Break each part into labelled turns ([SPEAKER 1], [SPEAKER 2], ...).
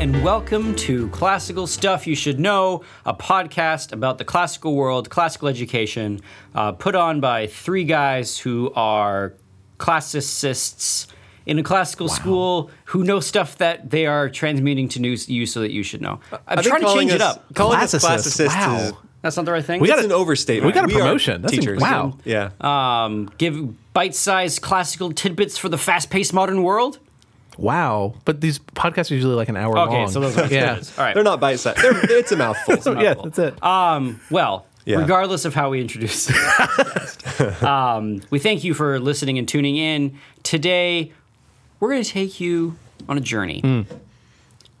[SPEAKER 1] and welcome to Classical Stuff You Should Know, a podcast about the classical world, classical education, uh, put on by three guys who are classicists in a classical school who know stuff that they are transmuting to news you so that you should know. I'm
[SPEAKER 2] I
[SPEAKER 1] trying to
[SPEAKER 2] calling
[SPEAKER 1] change it
[SPEAKER 2] us-
[SPEAKER 1] up.
[SPEAKER 2] Calling us
[SPEAKER 3] Classicists,
[SPEAKER 2] classicists
[SPEAKER 3] wow.
[SPEAKER 2] is
[SPEAKER 1] That's not the right thing.
[SPEAKER 3] We got
[SPEAKER 2] it's
[SPEAKER 3] a-
[SPEAKER 2] an overstatement.
[SPEAKER 3] we got a
[SPEAKER 2] are
[SPEAKER 3] promotion. That's inc-
[SPEAKER 2] teachers.
[SPEAKER 3] wow.
[SPEAKER 2] Yeah.
[SPEAKER 1] um, give bite-sized classical tidbits for the fast-paced modern world.
[SPEAKER 3] Wow. But these podcasts are usually like an hour long.
[SPEAKER 1] Okay, so those are
[SPEAKER 3] yeah.
[SPEAKER 1] All right.
[SPEAKER 2] They're not bite sized. It's a mouthful.
[SPEAKER 3] So, yeah, that's it.
[SPEAKER 1] Um, well,
[SPEAKER 2] Yeah.
[SPEAKER 1] regardless of how we introduce this, um, we thank you for listening and tuning in. Today, we're going to take you on a journey.
[SPEAKER 3] Hmm.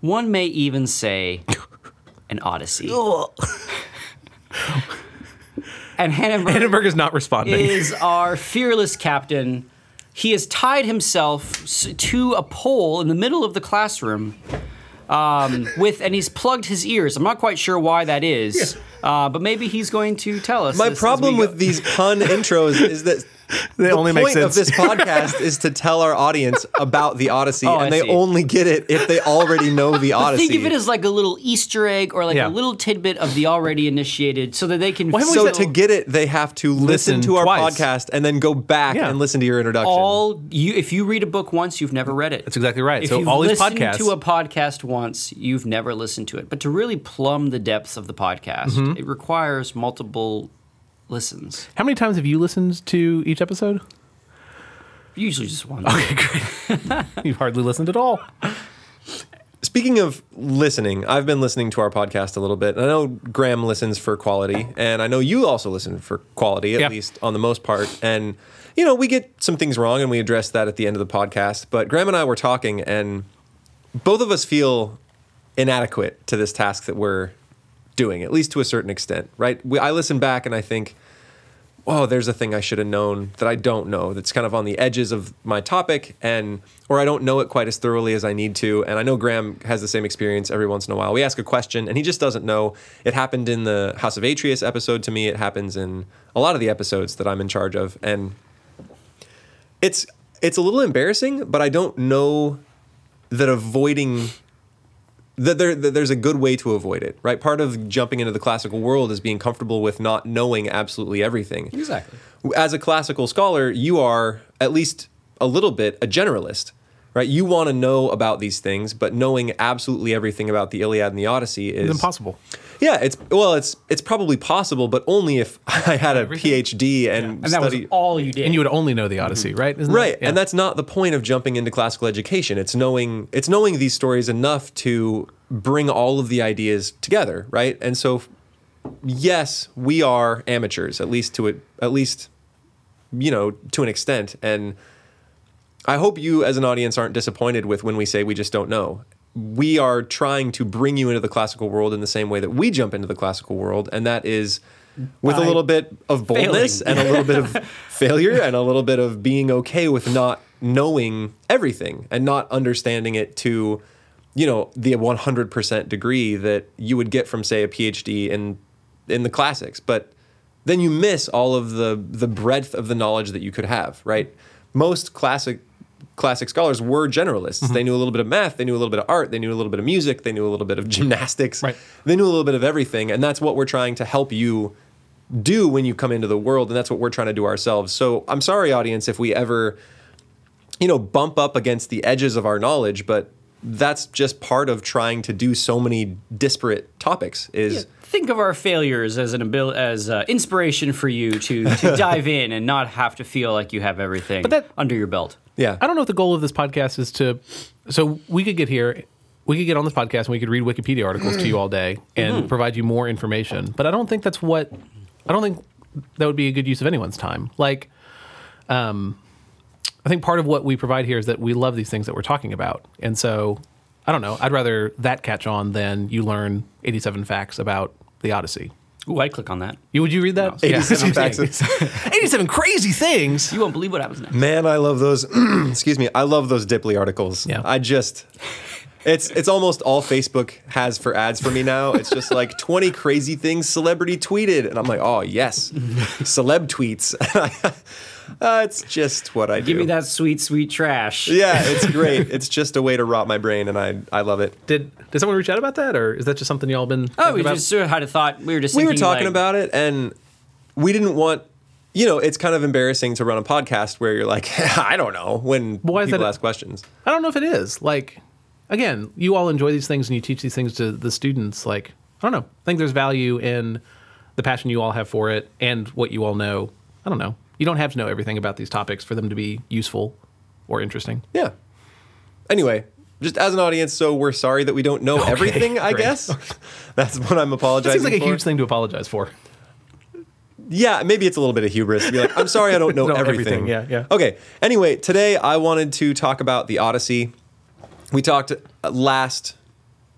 [SPEAKER 1] One may even say an odyssey. and Hannenberg
[SPEAKER 3] Hindenburg is not responding.
[SPEAKER 1] is our fearless captain. He has tied himself to a pole in the middle of the classroom um, with, and he's plugged his ears. I'm not quite sure why that is, uh, but maybe he's going to tell us.
[SPEAKER 2] My
[SPEAKER 1] this as
[SPEAKER 2] problem
[SPEAKER 1] we go.
[SPEAKER 2] with these pun intros is that
[SPEAKER 3] They
[SPEAKER 2] the
[SPEAKER 3] only
[SPEAKER 2] point of
[SPEAKER 3] sense.
[SPEAKER 2] this podcast is to tell our audience about the Odyssey,
[SPEAKER 1] Oh, I
[SPEAKER 2] and they
[SPEAKER 1] see.
[SPEAKER 2] only get it if they already know the Odyssey.
[SPEAKER 1] Think of it as like a little Easter egg or like
[SPEAKER 3] Yeah.
[SPEAKER 1] a little tidbit of the already initiated, so that they can.
[SPEAKER 3] Why
[SPEAKER 2] so to get it, they have to listen,
[SPEAKER 3] Listen
[SPEAKER 2] to our
[SPEAKER 3] twice.
[SPEAKER 2] podcast and then go back
[SPEAKER 3] Yeah.
[SPEAKER 2] and listen to your introduction.
[SPEAKER 1] all you if you read a book once, you've never read it.
[SPEAKER 3] That's exactly right.
[SPEAKER 1] If
[SPEAKER 3] So all these podcasts-
[SPEAKER 1] to a podcast once, you've never listened to it. But to really plumb the depths of the podcast,
[SPEAKER 3] Mm-hmm.
[SPEAKER 1] it requires multiple listens.
[SPEAKER 3] How many times have you listened to each episode?
[SPEAKER 1] Usually just one. Okay, great.
[SPEAKER 3] You've hardly listened at all.
[SPEAKER 2] Speaking of listening, I've been listening to our podcast a little bit. I know Graham listens for quality, and I know you also listen for quality, at
[SPEAKER 3] Yeah.
[SPEAKER 2] least on the most part. And, you know, we get some things wrong, and we address that at the end of the podcast. But Graham and I were talking, and both of us feel inadequate to this task that we're doing, at least to a certain extent, right? We, I listen back and I think, oh, there's a thing I should have known that I don't know that's kind of on the edges of my topic and or I don't know it quite as thoroughly as I need to. And I know Graham has the same experience every once in a while. We ask a question and he just doesn't know. It happened in the House of Atreus episode to me. It happens in a lot of the episodes that I'm in charge of. And it's it's a little embarrassing, but I don't know that avoiding that, there, that there's a good way to avoid it, right? Part of jumping into the classical world is being comfortable with not knowing absolutely everything.
[SPEAKER 1] Exactly.
[SPEAKER 2] As a classical scholar, you are at least a little bit a generalist, right? You want to know about these things, but knowing absolutely everything about the Iliad and the Odyssey is
[SPEAKER 3] It's impossible.
[SPEAKER 2] Yeah, it's well, it's it's probably possible, but only if I had a PhD and,
[SPEAKER 1] And that was all you did.
[SPEAKER 3] And you would only know the Odyssey, mm-hmm. right? Isn't
[SPEAKER 2] Right,
[SPEAKER 3] That, yeah.
[SPEAKER 2] and that's not the point of jumping into classical education. It's knowing it's knowing these stories enough to bring all of the ideas together, right? And so, yes, we are amateurs, at least to it, at least, you know, to an extent. And I hope you, as an audience, aren't disappointed with when we say we just don't know. We are trying to bring you into the classical world in the same way that we jump into the classical world, and that is with a little bit of boldness and a little bit of failure and a little bit of being okay with not knowing everything and not understanding it to, you know, the 100% degree that you would get from, say, a PhD in in the classics. But then you miss all of the the breadth of the knowledge that you could have, right? Most classic classic scholars were generalists.
[SPEAKER 3] Mm-hmm.
[SPEAKER 2] They knew a little bit of math, they knew a little bit of art, they knew a little bit of music, they knew a little bit of gymnastics.
[SPEAKER 3] Right.
[SPEAKER 2] They knew a little bit of everything, and that's what we're trying to help you do when you come into the world, and that's what we're trying to do ourselves. So I'm sorry, audience, if we ever, you know, bump up against the edges of our knowledge, but that's just part of trying to do so many disparate topics. Is
[SPEAKER 1] Think of our failures as an abil- as uh, inspiration for you to, to dive in and not have to feel like you have everything
[SPEAKER 3] But that-
[SPEAKER 1] under your belt.
[SPEAKER 2] Yeah,
[SPEAKER 3] I don't know if the goal of this podcast is to. So we could get here, we could get on this podcast and we could read Wikipedia articles to you all day and provide you more information. But I don't think that's what. I don't think that would be a good use of anyone's time. Like, um, I think part of what we provide here is that we love these things that we're talking about, and so I don't know. I'd rather that catch on than you learn eighty-seven facts about the Odyssey.
[SPEAKER 1] Ooh, I'd click on that.
[SPEAKER 3] You would you read that?
[SPEAKER 2] 87 facts.
[SPEAKER 3] 87 crazy things.
[SPEAKER 1] You won't believe what happens next.
[SPEAKER 2] Man, I love those. excuse me, I love those Dipley articles.
[SPEAKER 3] Yeah.
[SPEAKER 2] I just It's it's almost all Facebook has for ads for me now. It's just like 20 crazy things celebrity tweeted, and I'm like, oh yes, celeb tweets. uh, it's just what I do.
[SPEAKER 1] Give me that sweet, sweet trash.
[SPEAKER 2] Yeah, it's great. it's just a way to rot my brain, and I I love it.
[SPEAKER 3] Did did someone reach out about that, or is that just something y'all been?
[SPEAKER 1] Oh, we
[SPEAKER 3] about?
[SPEAKER 1] just sort of had a thought. We were just
[SPEAKER 2] we were talking
[SPEAKER 1] like,
[SPEAKER 2] about it and we didn't want you know it's kind of embarrassing to run a podcast where you're like i don't know when
[SPEAKER 3] Why is
[SPEAKER 2] people
[SPEAKER 3] that-
[SPEAKER 2] ask questions
[SPEAKER 3] I don't know if it is. Like, again, you all enjoy these things and you teach these things to the students. Like, I don't know. I think there's value in the passion you all have for it and what you all know. I don't know. You don't have to know everything about these topics for them to be useful or interesting.
[SPEAKER 2] yeah anyway just as an audience so we're sorry that we don't know
[SPEAKER 3] Okay,
[SPEAKER 2] everything i
[SPEAKER 3] great.
[SPEAKER 2] guess that's what i'm apologizing.
[SPEAKER 3] That
[SPEAKER 2] apologizing
[SPEAKER 3] seems like a huge thing to apologize for.
[SPEAKER 2] yeah maybe it's a little bit of hubris to be like i'm sorry i don't know
[SPEAKER 3] Know
[SPEAKER 2] everything.
[SPEAKER 3] everything, yeah, yeah.
[SPEAKER 2] okay anyway today i wanted to talk about the odyssey we talked uh, last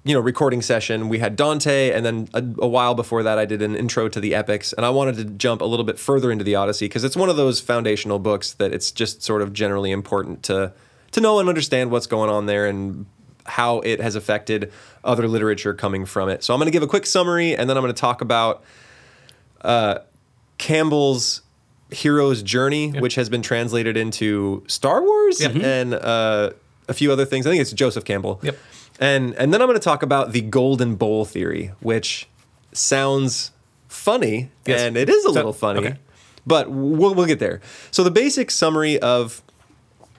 [SPEAKER 2] you know recording session we had dante and then a, a while before that i did an intro to the epics and i wanted to jump a little bit further into the odyssey because it's one of those foundational books that it's just sort of generally important to to know and understand what's going on there and how it has affected other literature coming from it so i'm going to give a quick summary and then i'm going to talk about uh, campbell's hero's journey which has been translated into star wars
[SPEAKER 3] Yeah. Mhm.
[SPEAKER 2] and uh, a few other things i think it's joseph campbell
[SPEAKER 3] Yep.
[SPEAKER 2] and and then I'm going to talk about the golden bowl theory, which sounds funny,
[SPEAKER 3] Yes.
[SPEAKER 2] and it is a
[SPEAKER 3] So-
[SPEAKER 2] little funny,
[SPEAKER 3] okay.
[SPEAKER 2] but we'll we'll get there. So the basic summary of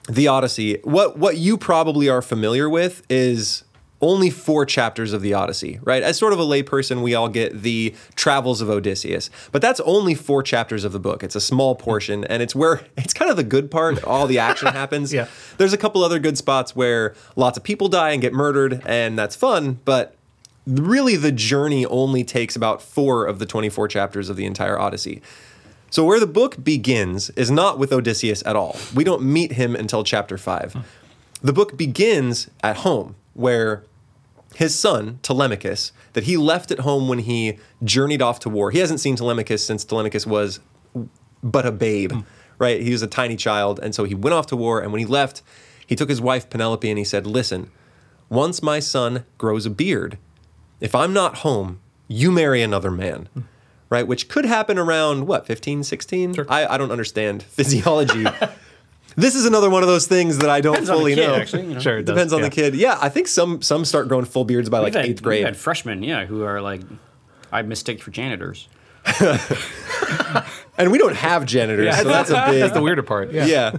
[SPEAKER 2] the Odyssey, what what you probably are familiar with is only four chapters of the Odyssey, right? As sort of a layperson, we all get the travels of Odysseus, but that's only four chapters of the book. It's a small portion, and it's where it's kind of the good part. All the action happens.
[SPEAKER 3] Yeah.
[SPEAKER 2] There's a couple other good spots where lots of people die and get murdered, and that's fun, but really the journey only takes about four of the 24 chapters of the entire Odyssey. So where the book begins is not with Odysseus at all. We don't meet him until chapter 5. Hmm. The book begins at home where his son Telemachus that he left at home when he journeyed off to war. He hasn't seen Telemachus since Telemachus was but a babe, hmm. right? He was a tiny child and so he went off to war and when he left, he took his wife Penelope and he said, "Listen, once my son grows a beard, if I'm not home, you marry another man. Hmm. Right? Which could happen around what, 15, 16?
[SPEAKER 3] Sure.
[SPEAKER 2] I, I don't understand physiology. this is another one of those things that I don't
[SPEAKER 1] Depends on the
[SPEAKER 2] fully
[SPEAKER 1] kid,
[SPEAKER 2] know.
[SPEAKER 1] actually, you know.
[SPEAKER 3] Sure, it does,
[SPEAKER 2] Depends on
[SPEAKER 3] yeah.
[SPEAKER 2] the kid. Yeah, I think some some start growing full beards by like
[SPEAKER 1] We've had,
[SPEAKER 2] eighth grade.
[SPEAKER 1] We've had freshmen, yeah, who are like, I mistake for janitors.
[SPEAKER 2] and we don't have janitors, so that's a big
[SPEAKER 3] That's the weirder part. Yeah.
[SPEAKER 2] yeah.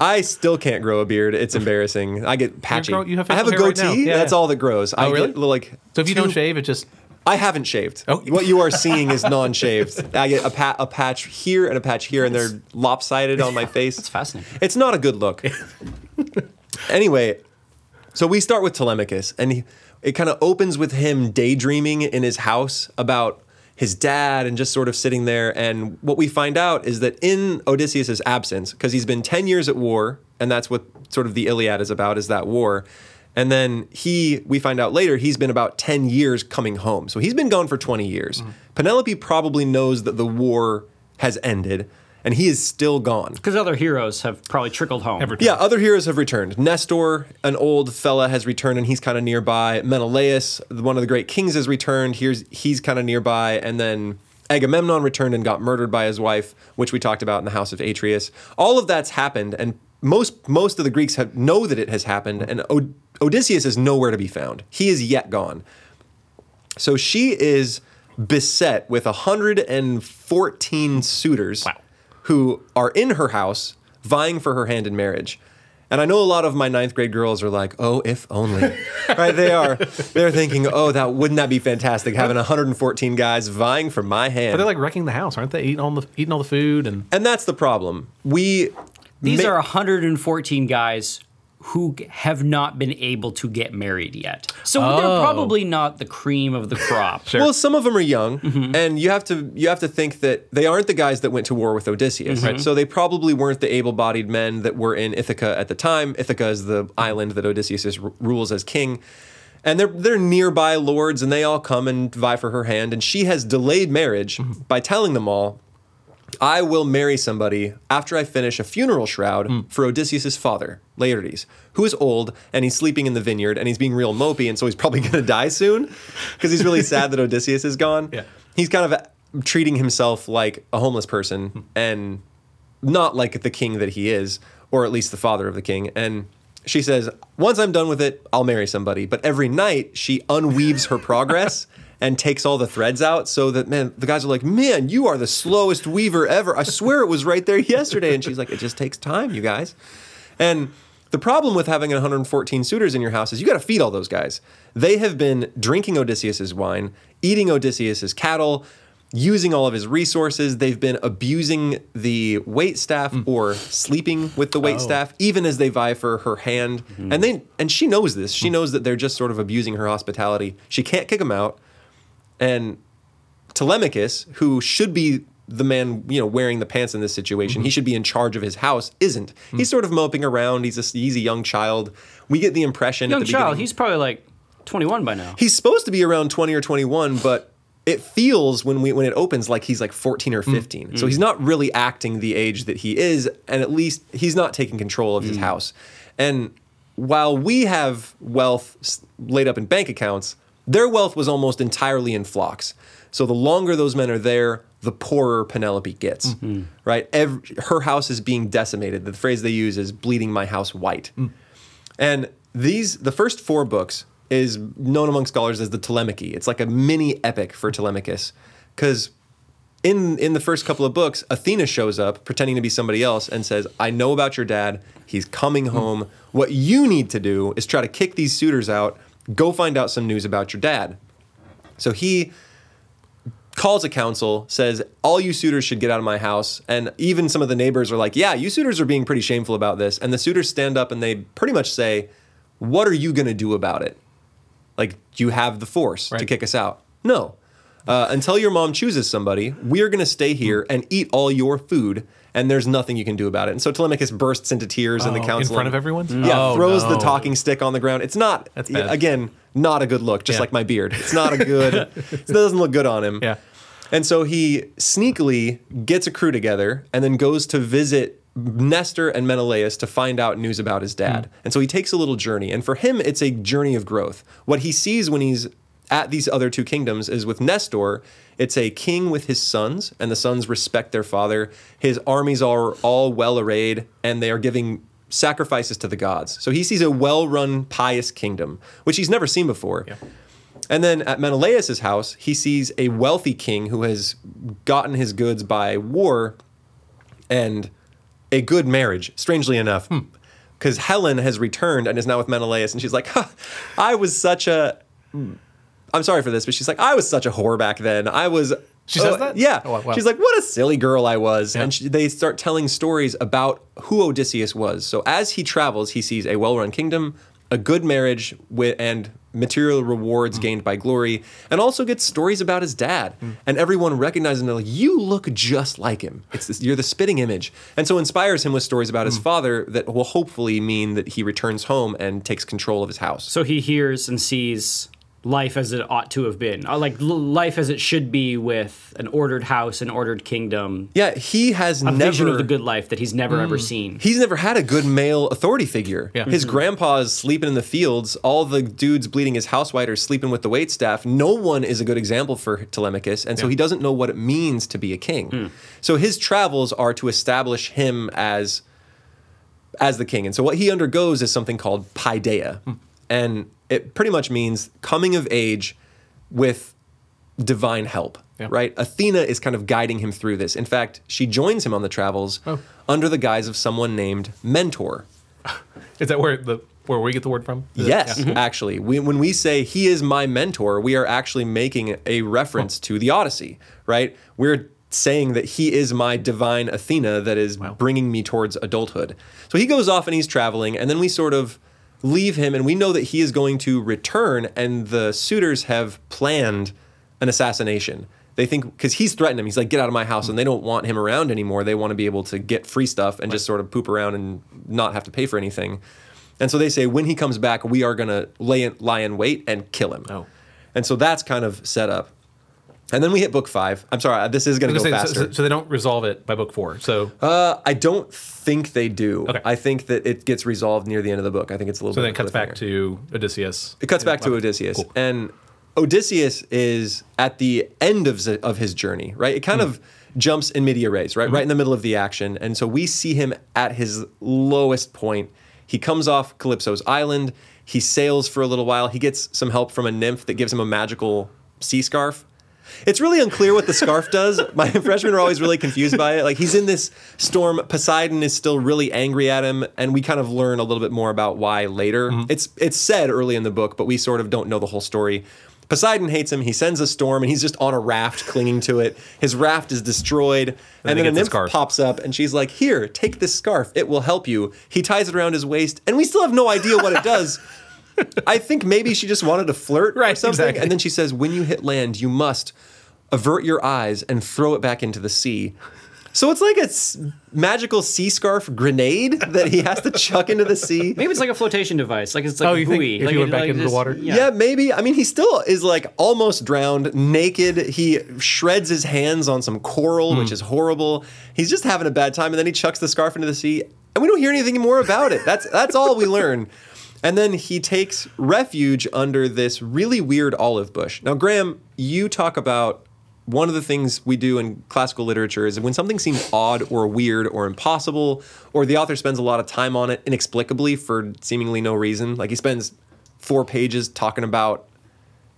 [SPEAKER 2] I still can't grow a beard. It's embarrassing. I get patchy.
[SPEAKER 3] grow- you have
[SPEAKER 2] I have a
[SPEAKER 3] facial hair right
[SPEAKER 2] goatee.
[SPEAKER 3] Yeah,
[SPEAKER 2] that's
[SPEAKER 3] yeah.
[SPEAKER 2] all that grows. Oh, I
[SPEAKER 3] really?
[SPEAKER 2] get like
[SPEAKER 3] So if you
[SPEAKER 2] two-
[SPEAKER 3] don't shave, it just
[SPEAKER 2] I haven't shaved.
[SPEAKER 3] Oh.
[SPEAKER 2] What you are seeing is non-shaved. I get a, pa- a patch here and a patch here, and they're lopsided on my face.
[SPEAKER 1] It's fascinating.
[SPEAKER 2] It's not a good look. anyway, so we start with Telemachus, and he, it kind of opens with him daydreaming in his house about his dad and just sort of sitting there. And what we find out is that in Odysseus' absence, because he's been 10 years at war, and that's what sort of the Iliad is about, is that war. And then he, we find out later, he's been about 10 years coming home. So he's been gone for 20 years. Mm-hmm. Penelope probably knows that the war has ended, and he is still gone.
[SPEAKER 1] Because other heroes have probably trickled home.
[SPEAKER 2] Yeah, other heroes have returned. Nestor, an old fella, has returned and he's kind of nearby. Menelaus, one of the great kings, has returned. Here's he's kind of nearby, and then Agamemnon returned and got murdered by his wife, which we talked about in the House of Atreus. All of that's happened, and most most of the Greeks have, know that it has happened, and Od- Odysseus is nowhere to be found. He is yet gone. So she is beset with 114 suitors
[SPEAKER 3] Wow.
[SPEAKER 2] who are in her house vying for her hand in marriage. And I know a lot of my ninth grade girls are like, "Oh, if only," right? They are. They're thinking, "Oh, that wouldn't that be fantastic? Having 114 guys vying for my hand."
[SPEAKER 3] But they're like wrecking the house, aren't they? Eating all the eating all the food and
[SPEAKER 2] and that's the problem. We
[SPEAKER 1] These
[SPEAKER 2] ma-
[SPEAKER 1] are 114 guys who have not been able to get married yet. So
[SPEAKER 3] Oh.
[SPEAKER 1] they're probably not the cream of the crop.
[SPEAKER 3] Sure.
[SPEAKER 2] Well, some of them are young, mm-hmm. and you have to you have to think that they aren't the guys that went to war with Odysseus, mm-hmm. right? So they probably weren't the able-bodied men that were in Ithaca at the time. Ithaca is the island that Odysseus is, rules as king, and they're they're nearby lords, and they all come and vie for her hand, and she has delayed marriage mm-hmm. by telling them all. I will marry somebody after I finish a funeral shroud
[SPEAKER 3] Hmm.
[SPEAKER 2] for Odysseus' father, Laertes, who is old and he's sleeping in the vineyard and he's being real mopey, and so he's probably going to die soon because he's really sad that Odysseus is gone.
[SPEAKER 3] Yeah.
[SPEAKER 2] He's kind of treating himself like a homeless person
[SPEAKER 3] Hmm.
[SPEAKER 2] and not like the king that he is, or at least the father of the king. And she says, Once I'm done with it, I'll marry somebody. But every night she unweaves her progress and takes all the threads out so that, man, the guys are like, Man, you are the slowest weaver ever. I swear it was right there yesterday. And she's like, It just takes time, you guys. And the problem with having 114 suitors in your house is you got to feed all those guys. They have been drinking Odysseus's wine, eating Odysseus's cattle, using all of his resources. They've been abusing the wait staff mm. or sleeping with the wait
[SPEAKER 3] Oh.
[SPEAKER 2] staff, even as they vie for her hand. Mm-hmm. And they and she knows this. She knows that they're just sort of abusing her hospitality. She can't kick them out. And Telemachus, who should be the man, you know, wearing the pants in this situation,
[SPEAKER 3] Mm-hmm.
[SPEAKER 2] he should be in charge of his house, isn't.
[SPEAKER 3] Mm.
[SPEAKER 2] He's sort of moping around. He's a, he's a young child. We get the impression
[SPEAKER 1] Young
[SPEAKER 2] the
[SPEAKER 1] child,
[SPEAKER 2] beginning-
[SPEAKER 1] he's probably like 21 by now.
[SPEAKER 2] he's supposed to be around 20 or 21 but it feels when we when it opens like he's like 14 or 15 so he's not really acting the age that he is and at least he's not taking control of his house and while we have wealth laid up in bank accounts their wealth was almost entirely in flocks so the longer those men are there the poorer penelope gets mm-hmm. right Every, her house is being decimated the phrase they use is bleeding my house white mm. and these, the first four books, is known among scholars as the Telemachy. It's like a mini epic for Telemachus, because in in the first couple of books, Athena shows up pretending to be somebody else and says, "I know about your dad. He's coming mm. home. What you need to do is try to kick these suitors out. Go find out some news about your dad." So he calls a council, says, All you suitors should get out of my house. And even some of the neighbors are like, Yeah, you suitors are being pretty shameful about this. And the suitors stand up and they pretty much say, What are you going to do about it? Like, do you have the force to kick us out? No. Uh, until your mom chooses somebody, we're going to stay here and eat all your food, and there's nothing you can do about it. And so Telemachus bursts into tears in the
[SPEAKER 3] Oh,
[SPEAKER 2] council.
[SPEAKER 3] in front of everyone.
[SPEAKER 2] yeah,
[SPEAKER 3] Oh,
[SPEAKER 2] throws the talking stick on the ground. It's not
[SPEAKER 3] That's bad.
[SPEAKER 2] again not a good look, just
[SPEAKER 3] Yeah.
[SPEAKER 2] like my beard. It's not a good. it doesn't look good on him.
[SPEAKER 3] Yeah.
[SPEAKER 2] And so he sneakily gets a crew together and then goes to visit Nestor and Menelaus to find out news about his dad. And so he takes a little journey. And for him, it's a journey of growth. What he sees when he's at these other two kingdoms is with Nestor, it's a king with his sons, and the sons respect their father. His armies are all well arrayed, and they are giving sacrifices to the gods. So he sees a well run, pious kingdom, which he's never seen before.
[SPEAKER 3] Yeah.
[SPEAKER 2] And then at Menelaus' house, he sees a wealthy king who has gotten his goods by war and a good marriage, strangely enough.
[SPEAKER 3] Hmm.
[SPEAKER 2] Because Helen has returned and is now with Menelaus, and she's like, "Huh, I was such a. I'm sorry for this, but she's like, I was such a whore back then. I was.
[SPEAKER 3] She says
[SPEAKER 2] oh,
[SPEAKER 3] that?
[SPEAKER 2] Yeah.
[SPEAKER 3] Oh, wow.
[SPEAKER 2] She's like, what a silly girl I was.
[SPEAKER 3] Yeah.
[SPEAKER 2] And she, they start telling stories about who Odysseus was. So as he travels, he sees a well run kingdom, a good marriage, with, and material rewards gained by glory, and also gets stories about his dad. And everyone recognizes him. They're like, you look just like him. It's this, you're the spitting image. And so inspires him with stories about
[SPEAKER 3] Hmm.
[SPEAKER 2] his father that will hopefully mean that he returns home and takes control of his house.
[SPEAKER 1] So he hears and sees life as it ought to have been, Uh, like l- life as it should be with an ordered house, an ordered kingdom,
[SPEAKER 2] yeah, he has
[SPEAKER 1] a
[SPEAKER 2] never
[SPEAKER 1] vision of the good life that he's never ever mm. seen.
[SPEAKER 2] He's never had a good male authority figure.
[SPEAKER 3] Yeah.
[SPEAKER 2] His mm-hmm. grandpa's sleeping in the fields. All the dudes bleeding his house white are sleeping with the wait staff. No one is a good example for Telemachus, and so
[SPEAKER 3] Yeah.
[SPEAKER 2] he doesn't know what it means to be a king. Mm. So his travels are to establish him as as the king. And so what he undergoes is something called paideia. Hmm. And it pretty much means coming of age with divine help,
[SPEAKER 3] Yeah.
[SPEAKER 2] right? Athena is kind of guiding him through this. In fact, she joins him on the travels
[SPEAKER 3] Oh.
[SPEAKER 2] under the guise of someone named Mentor.
[SPEAKER 3] Is that where the where we get the word from? Is
[SPEAKER 2] Yes,
[SPEAKER 3] yeah. Mm-hmm.
[SPEAKER 2] actually. We, when we say he is my mentor, we are actually making a reference to the Odyssey, right? We're saying that he is my divine Athena that is bringing me towards adulthood. So he goes off and he's traveling, and then we sort of leave him, and we know that he is going to return, and the suitors have planned an assassination. They think because he's threatened him, he's like, "Get out of my house," and they don't want him around anymore. They want to be able to get free stuff and just sort of poop around and not have to pay for anything. And so they say, when he comes back, we are going to lay in, lie in wait and kill him.
[SPEAKER 3] Oh.
[SPEAKER 2] And so that's kind of set up. And then we hit book five. I'm sorry, this is going to go
[SPEAKER 3] say, so,
[SPEAKER 2] faster.
[SPEAKER 3] so- so they don't resolve it by book four. So
[SPEAKER 2] Uh, I don't think they do.
[SPEAKER 3] Okay.
[SPEAKER 2] I think that it gets resolved near the end of the book. I think it's a little
[SPEAKER 3] so
[SPEAKER 2] bit.
[SPEAKER 3] then it cuts back to Odysseus.
[SPEAKER 2] It cuts back to Odysseus,
[SPEAKER 3] cool.
[SPEAKER 2] and Odysseus is at the end of of his journey. Right, it kind
[SPEAKER 3] Hmm.
[SPEAKER 2] of jumps in media res, right, right in the middle of the action, and so we see him at his lowest point. He comes off Calypso's island. He sails for a little while. He gets some help from a nymph that gives him a magical sea scarf. It's really unclear what the scarf does. My freshmen are always really confused by it. Like he's in this storm. Poseidon is still really angry at him, and we kind of learn a little bit more about why later. Mm-hmm. It's it's said early in the book, but we sort of don't know the whole story. Poseidon hates him. He sends a storm, and he's just on a raft, clinging to it. His raft is destroyed, and,
[SPEAKER 3] then
[SPEAKER 2] then a
[SPEAKER 3] the
[SPEAKER 2] nymph pops up, and she's like, "Here, take this scarf. It will help you." He ties it around his waist, and we still have no idea what it does. I think maybe she just wanted to flirt or something.
[SPEAKER 3] exactly.
[SPEAKER 2] And then she says, when you hit land, you must avert your eyes and throw it back into the sea. So it's like a s- magical sea scarf grenade that he has to chuck into the sea.
[SPEAKER 1] Maybe it's like a flotation device. Like it's like
[SPEAKER 3] Oh,
[SPEAKER 1] a
[SPEAKER 3] you think
[SPEAKER 1] buoy.
[SPEAKER 3] if
[SPEAKER 1] like
[SPEAKER 3] you went
[SPEAKER 1] it-
[SPEAKER 3] back
[SPEAKER 1] like
[SPEAKER 3] into the water?
[SPEAKER 2] Yeah. maybe. I mean, he still is like almost drowned, naked. He shreds his hands on some coral, which hmm. is horrible. He's just having a bad time, and then he chucks the scarf into the sea, and we don't hear anything more about it. That's that's all we learn. And then he takes refuge under this really weird olive bush. Now, Graham, you talk about one of the things we do in classical literature is when something seems odd or weird or impossible, or the author spends a lot of time on it inexplicably for seemingly no reason. Like he spends four pages talking about,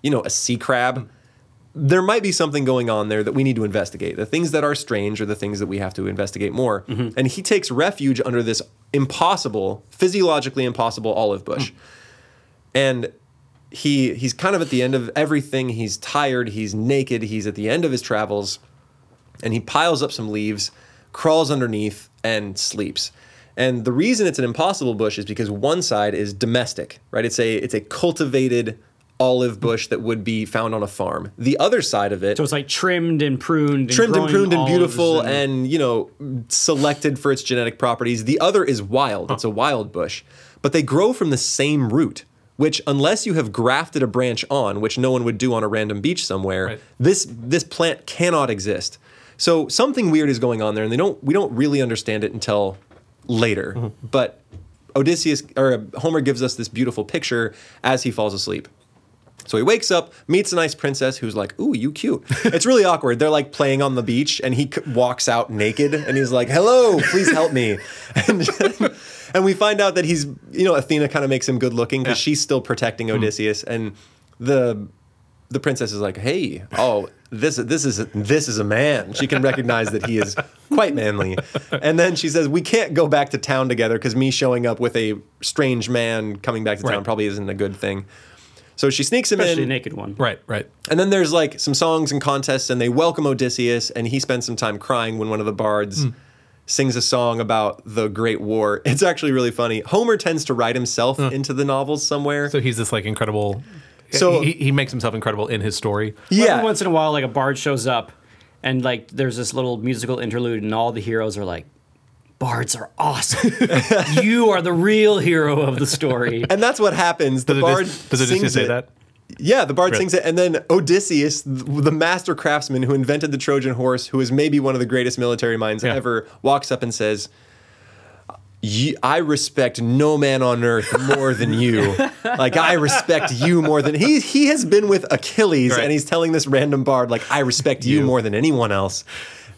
[SPEAKER 2] you know, a sea crab. There might be something going on there that we need to investigate. The things that are strange are the things that we have to investigate more. Mm-hmm. And he takes refuge under this impossible, physiologically impossible olive bush. Hmm. And he he's kind of at the end of everything. He's tired, he's naked, he's at the end of his travels, and he piles up some leaves, crawls underneath, and sleeps. And the reason it's an impossible bush is because one side is domestic, right? It's a it's a cultivated olive bush that would be found on a farm. The other side of it
[SPEAKER 1] So it's like trimmed and pruned, and
[SPEAKER 2] trimmed and pruned and beautiful
[SPEAKER 1] and-
[SPEAKER 2] and you know selected for its genetic properties. The other is wild. It's a wild bush. But they grow from the same root which unless you have grafted a branch on which no one would do on a random beach somewhere
[SPEAKER 3] Right.
[SPEAKER 2] this this plant cannot exist. So something weird is going on there and they don't we don't really understand it until later.
[SPEAKER 3] Mm-hmm.
[SPEAKER 2] but odysseus or homer gives us this beautiful picture as he falls asleep so he wakes up, meets a nice princess who's like, "Ooh, you cute." It's really awkward. They're like playing on the beach, and he c- walks out naked, and he's like, "Hello, please help me." And, and we find out that he's, you know, Athena kind of makes him good looking because
[SPEAKER 3] Yeah.
[SPEAKER 2] she's still protecting mm-hmm. Odysseus, and the the princess is like, "Hey, oh, this this is this is a man." She can recognize that he is quite manly, and then she says, "We can't go back to town together because me showing up with a strange man coming back to town
[SPEAKER 3] Right.
[SPEAKER 2] probably isn't a good thing." So she sneaks him
[SPEAKER 1] especially
[SPEAKER 2] in.
[SPEAKER 1] a naked one.
[SPEAKER 3] Right, right.
[SPEAKER 2] And then there's like some songs and contests, and they welcome Odysseus, and he spends some time crying when one of the bards
[SPEAKER 3] Hmm.
[SPEAKER 2] sings a song about the Great War. It's actually really funny. Homer tends to write himself into the novels somewhere.
[SPEAKER 3] So he's this like incredible.
[SPEAKER 2] So-
[SPEAKER 3] he, he makes himself incredible in his story.
[SPEAKER 2] yeah.
[SPEAKER 1] Every once in a while, like a bard shows up, and like there's this little musical interlude, and all the heroes are like, "Bards are awesome. you are the real hero of the story."
[SPEAKER 2] and that's what happens. The
[SPEAKER 3] Does
[SPEAKER 2] bard
[SPEAKER 3] Odysseus, does Odysseus
[SPEAKER 2] sings
[SPEAKER 3] say
[SPEAKER 2] it.
[SPEAKER 3] that?
[SPEAKER 2] Yeah, the bard
[SPEAKER 3] Really?
[SPEAKER 2] sings it, and then Odysseus, the master craftsman who invented the Trojan horse, who is maybe one of the greatest military minds
[SPEAKER 3] Yeah.
[SPEAKER 2] ever, walks up and says, "I respect no man on earth more than you. like I respect you more than he. He has been with Achilles,
[SPEAKER 3] Right.
[SPEAKER 2] and he's telling this random bard, like I respect you,
[SPEAKER 3] You.
[SPEAKER 2] more than anyone else."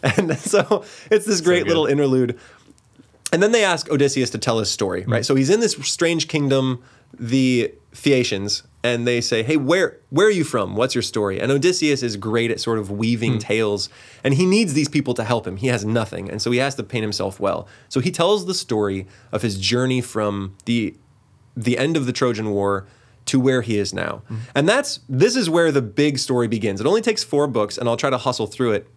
[SPEAKER 2] And so it's this great
[SPEAKER 3] good.
[SPEAKER 2] little interlude. And then they ask Odysseus to tell his story, right? Mm. So he's in this strange kingdom, the Phaeacians, and they say, "Hey, where where are you from? What's your story?" And Odysseus is great at sort of weaving mm. tales, and he needs these people to help him. He has nothing, and so he has to paint himself well. So he tells the story of his journey from the the end of the Trojan War to where he is now. Mm. And that's this is where the big story begins. It only takes 4 books and I'll try to hustle through it.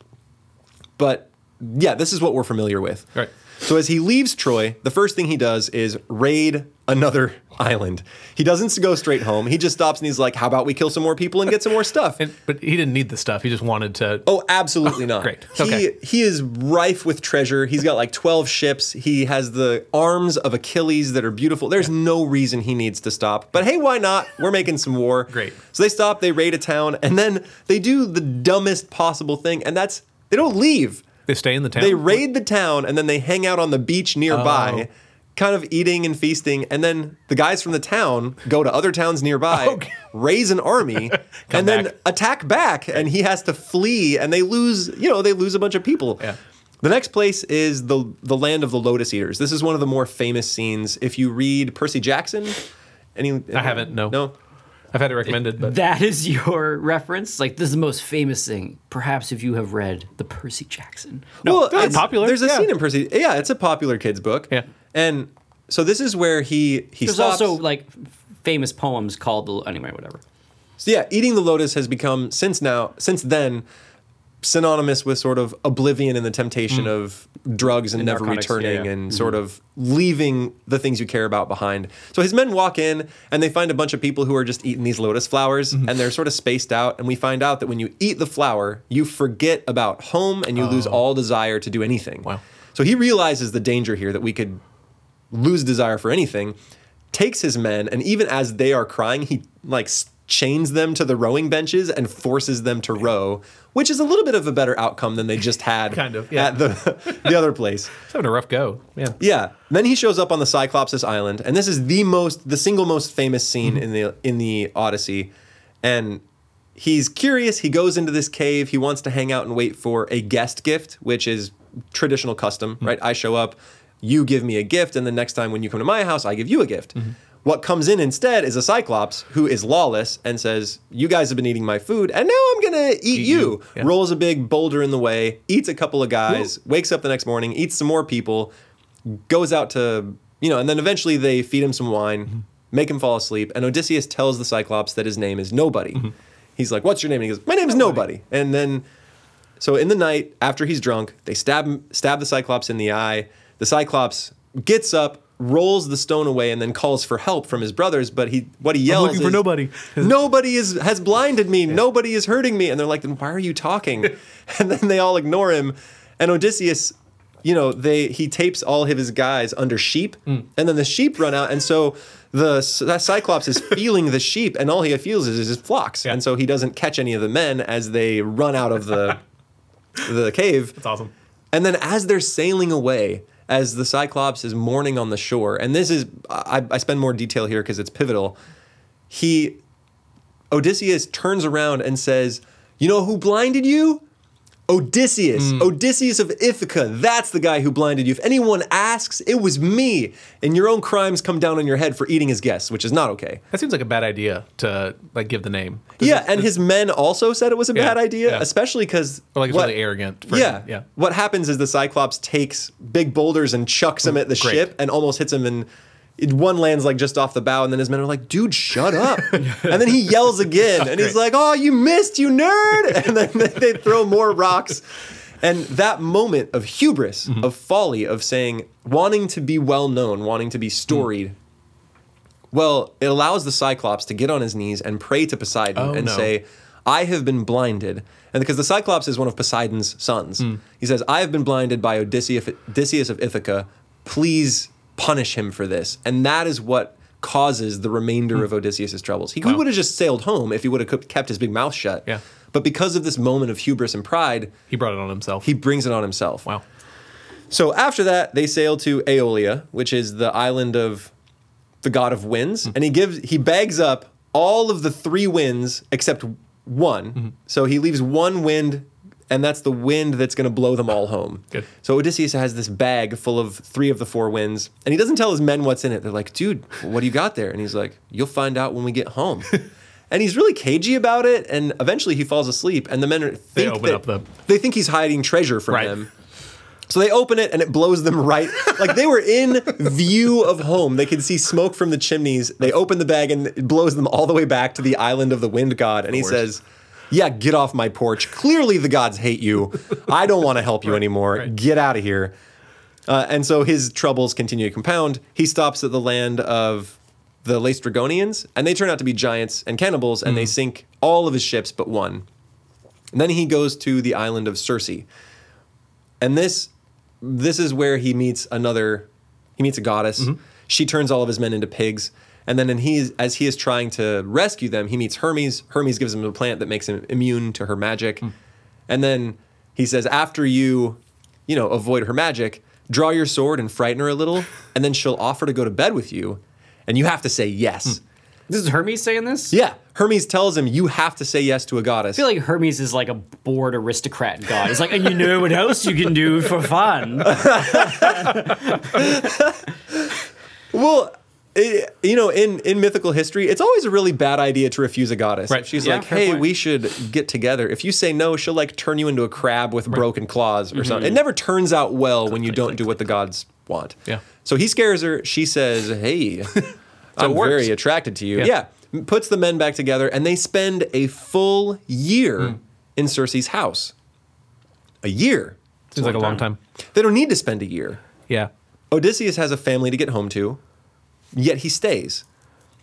[SPEAKER 2] But yeah, this is what we're familiar with.
[SPEAKER 3] Right.
[SPEAKER 2] So as he leaves Troy, the first thing he does is raid another island. He doesn't go straight home. He just stops and he's like, "How about we kill some more people and get some more stuff?"
[SPEAKER 3] And, but he didn't need the stuff. He just wanted to.
[SPEAKER 2] Oh, absolutely oh, not.
[SPEAKER 3] great.
[SPEAKER 2] He
[SPEAKER 3] Okay.
[SPEAKER 2] he is rife with treasure. He's got like 12 ships. He has the arms of Achilles that are beautiful. There's no reason he needs to stop. But hey, why not? We're making some war.
[SPEAKER 3] Great.
[SPEAKER 2] So they stop, they raid a town, and then they do the dumbest possible thing, and that's they don't leave.
[SPEAKER 3] They stay in the town.
[SPEAKER 2] They raid the town and then they hang out on the beach nearby,
[SPEAKER 3] Oh.
[SPEAKER 2] kind of eating and feasting. And then the guys from the town go to other towns nearby,
[SPEAKER 3] Okay.
[SPEAKER 2] raise an army, and then attack back. And he has to flee, and they lose. You know, they lose a bunch of people.
[SPEAKER 3] Yeah.
[SPEAKER 2] The next place is the the land of the Lotus Eaters. This is one of the more famous scenes. If you read Percy Jackson, any
[SPEAKER 3] I haven't, no.
[SPEAKER 2] no.
[SPEAKER 3] I've had it recommended, but
[SPEAKER 1] That is your reference. Like this is the most famous thing. Perhaps if you have read the Percy Jackson.
[SPEAKER 2] well,
[SPEAKER 3] they're
[SPEAKER 2] it's
[SPEAKER 3] popular,
[SPEAKER 2] There's a
[SPEAKER 3] yeah.
[SPEAKER 2] scene in Percy. Yeah, it's a popular kids book.
[SPEAKER 3] Yeah.
[SPEAKER 2] and so this is where he he
[SPEAKER 1] There's
[SPEAKER 2] stops.
[SPEAKER 1] also like famous poems called the anyway whatever.
[SPEAKER 2] So yeah, eating the lotus has become since now since then synonymous with sort of oblivion and the temptation mm. of drugs and,
[SPEAKER 1] And
[SPEAKER 2] never returning
[SPEAKER 1] yeah,
[SPEAKER 2] and mm-hmm. sort of leaving the things you care about behind. So his men walk in and they find a bunch of people who are just eating these lotus flowers mm-hmm. and they're sort of spaced out and we find out that when you eat the flower, you forget about home and you lose oh. all desire to do anything.
[SPEAKER 3] Wow.
[SPEAKER 2] So he realizes the danger here that we could lose desire for anything, takes his men, and even as they are crying, he like chains them to the rowing benches and forces them to row, which is a little bit of a better outcome than they just had
[SPEAKER 3] Kind of, yeah.
[SPEAKER 2] at the the other place.
[SPEAKER 3] he's having a rough go. Yeah.
[SPEAKER 2] Yeah. Then he shows up on the Cyclops' island, and this is the most the single most famous scene mm-hmm. in the in the Odyssey. And he's curious, he goes into this cave, he wants to hang out and wait for a guest gift, which is traditional custom, mm-hmm. right? I show up, you give me a gift, and the next time when you come to my house, I give you a gift. Mm-hmm. What comes in instead is a Cyclops who is lawless and says, You guys have been eating my food, and now I'm gonna eat, you.
[SPEAKER 3] you. Yeah.
[SPEAKER 2] Rolls a big boulder in the way, eats a couple of guys, wakes up the next morning, eats some more people, goes out to, you know, and then eventually they feed him some wine, mm-hmm. make him fall asleep, and Odysseus tells the Cyclops that his name is Nobody. Mm-hmm. He's like, What's your name? And he goes, My name's Nobody. And then, so in the night, after he's drunk, they stab him, stab the Cyclops in the eye. The Cyclops gets up, rolls the stone away, and then calls for help from his brothers. But he, what he yells
[SPEAKER 3] looking for
[SPEAKER 2] is,
[SPEAKER 3] nobody.
[SPEAKER 2] nobody is has blinded me. Nobody is hurting me. And they're like, then why are you talking? and then they all ignore him. And Odysseus, you know, they he tapes all of his guys under sheep, mm. and then the sheep run out, and so the Cyclops is feeling the sheep, and all he feels is, is his flocks,
[SPEAKER 3] Yeah.
[SPEAKER 2] and so he doesn't catch any of the men as they run out of the the cave.
[SPEAKER 3] That's awesome.
[SPEAKER 2] And then as they're sailing away, as the Cyclops is mourning on the shore, and this is I, I spend more detail here because it's pivotal. He Odysseus turns around and says, "You know who blinded you? Odysseus, hmm. Odysseus of Ithaca. That's the guy who blinded you. If anyone asks, it was me. And your own crimes come down on your head for eating his guests, which is not okay."
[SPEAKER 3] That seems like a bad idea to like give the name.
[SPEAKER 2] Yeah,
[SPEAKER 3] it-
[SPEAKER 2] and his men also said it was a
[SPEAKER 3] Yeah,
[SPEAKER 2] bad idea,
[SPEAKER 3] yeah.
[SPEAKER 2] especially because
[SPEAKER 3] like it's really arrogant. For
[SPEAKER 2] yeah.
[SPEAKER 3] Yeah.
[SPEAKER 2] What happens is the Cyclops takes big boulders and chucks them mm, at the
[SPEAKER 3] Great.
[SPEAKER 2] ship and almost hits him and it, one lands like just off the bow and then his men are like, dude, shut up. and then he yells again and he's like, oh, you missed, you nerd. And then they, they throw more rocks. And that moment of hubris,
[SPEAKER 3] Mm-hmm.
[SPEAKER 2] of folly, of saying, wanting to be well known, wanting to be storied,
[SPEAKER 3] Mm.
[SPEAKER 2] well, it allows the Cyclops to get on his knees and pray to Poseidon
[SPEAKER 3] Oh,
[SPEAKER 2] and
[SPEAKER 3] no.
[SPEAKER 2] say, I have been blinded. And because the Cyclops is one of Poseidon's sons,
[SPEAKER 3] Hmm.
[SPEAKER 2] he says, I have been blinded by Odysseus, Odysseus of Ithaca. Please punish him for this. And that is what causes the remainder
[SPEAKER 3] Hmm.
[SPEAKER 2] of Odysseus' troubles. He would have just sailed home if he would have kept his big mouth shut.
[SPEAKER 3] Yeah.
[SPEAKER 2] But because of this moment of hubris and pride,
[SPEAKER 3] He brought it on himself.
[SPEAKER 2] he brings it on himself.
[SPEAKER 3] wow.
[SPEAKER 2] So after that, they sail to Aeolia, which is the island of the god of winds,
[SPEAKER 3] Hmm.
[SPEAKER 2] and he gives he bags up all of the three winds except one.
[SPEAKER 3] Mm-hmm.
[SPEAKER 2] So he leaves one wind, and that's the wind that's going to blow them all home.
[SPEAKER 3] Good.
[SPEAKER 2] So Odysseus has this bag full of three of the four winds, and he doesn't tell his men what's in it. They're like, "Dude, what do you got there?" And he's like, "You'll find out when we get home." and he's really cagey about it, and eventually he falls asleep, and the men are, think
[SPEAKER 3] open
[SPEAKER 2] that-
[SPEAKER 3] up the-
[SPEAKER 2] they think he's hiding treasure from
[SPEAKER 3] Right.
[SPEAKER 2] them. So they open it and it blows them right. Like they were in view of home. They could see smoke from the chimneys. They open the bag and it blows them all the way back to the island of the wind god. And he says, Yeah, get off my porch. Clearly the gods hate you. I don't want to help you anymore.
[SPEAKER 3] right.
[SPEAKER 2] Get out of here. Uh, and so his troubles continue to compound. He stops at the land of the Laestrygonians, and they turn out to be giants and cannibals, and they sink all of his ships but one. And then he goes to the island of Circe. And this this is where he meets another he meets a goddess. She turns all of his men into pigs. And then he, as he is trying to rescue them, he meets Hermes. Hermes gives him a plant that makes him immune to her magic. Hmm. And then he says, after you, you know, avoid her magic, draw your sword and frighten her a little, and then she'll offer to go to bed with you, and you have to say yes. Hmm.
[SPEAKER 1] This is Hermes saying this?
[SPEAKER 2] Yeah. Hermes tells him you have to say yes to a goddess.
[SPEAKER 1] I feel like Hermes is like a bored aristocrat god. He's like, and you know what else you can do for fun?
[SPEAKER 2] Well, it, you know, in in mythical history, it's always a really bad idea to refuse a goddess.
[SPEAKER 3] Right.
[SPEAKER 2] She's
[SPEAKER 1] Yeah,
[SPEAKER 2] like, "Hey,
[SPEAKER 1] point.
[SPEAKER 2] we should get together." If you say no, she'll like turn you into a crab with broken claws or
[SPEAKER 1] Mm-hmm.
[SPEAKER 2] something. It never turns out well when you don't do what the gods want.
[SPEAKER 3] Yeah.
[SPEAKER 2] So he scares her. She says, "Hey, I'm very attracted to you."
[SPEAKER 3] Yeah.
[SPEAKER 2] Yeah. Puts the men back together, and they spend a full year
[SPEAKER 3] Hmm.
[SPEAKER 2] in Circe's house. A year.
[SPEAKER 3] Seems like a long time.
[SPEAKER 2] They don't need to spend a year.
[SPEAKER 3] Yeah.
[SPEAKER 2] Odysseus has a family to get home to, yet he stays.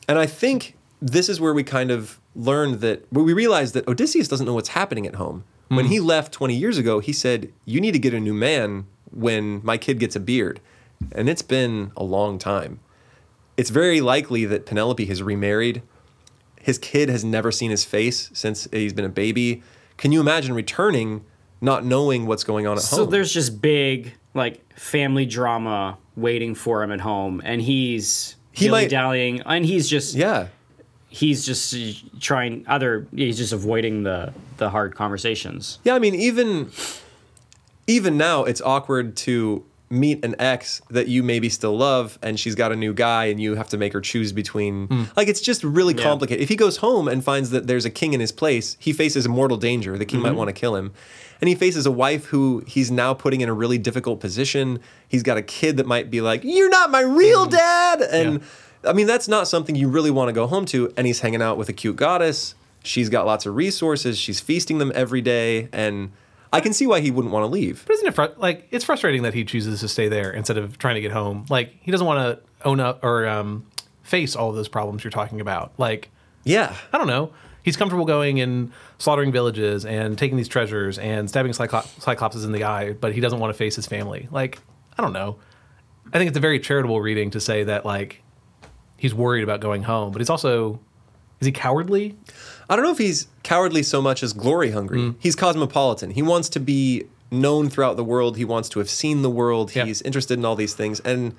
[SPEAKER 2] And I think this is where we kind of learned that, where we realized that Odysseus doesn't know what's happening at home. When hmm. he left 20 years ago, he said, You need to get a new man when my kid gets a beard. And it's been a long time. It's very likely that Penelope has remarried. His kid has never seen his face since he's been a baby. Can you imagine returning not knowing what's going on at
[SPEAKER 1] So
[SPEAKER 2] home?
[SPEAKER 1] So there's just big like family drama waiting for him at home, and he's
[SPEAKER 2] He might-
[SPEAKER 1] dallying, and he's just
[SPEAKER 2] yeah.
[SPEAKER 1] he's just trying other he's just avoiding the the hard conversations.
[SPEAKER 2] Yeah, I mean, even even now, it's awkward to meet an ex that you maybe still love, and she's got a new guy, and you have to make her choose between. Hmm. Like, it's just really
[SPEAKER 1] Yeah.
[SPEAKER 2] complicated. If he goes home and finds that there's a king in his place, he faces mortal danger. The king might mm-hmm. want to kill him. And he faces a wife who he's now putting in a really difficult position. He's got a kid that might be like, You're not my real dad. And I mean, that's not something you really want to go home to. And he's hanging out with a cute goddess. She's got lots of resources. She's feasting them every day. And I can see why he wouldn't want to leave.
[SPEAKER 3] But isn't it fr- like it's frustrating that he chooses to stay there instead of trying to get home? Like he doesn't want to own up or um, face all of those problems you're talking about. Like
[SPEAKER 2] Yeah.
[SPEAKER 3] I don't know. He's comfortable going and slaughtering villages and taking these treasures and stabbing Cyclo- Cyclopses in the eye, but he doesn't want to face his family. Like I don't know. I think it's a very charitable reading to say that like he's worried about going home, but he's also is he cowardly?
[SPEAKER 2] I don't know if he's cowardly so much as glory hungry. Mm. He's cosmopolitan. He wants to be known throughout the world. He wants to have seen the world.
[SPEAKER 3] Yeah.
[SPEAKER 2] He's interested in all these things. And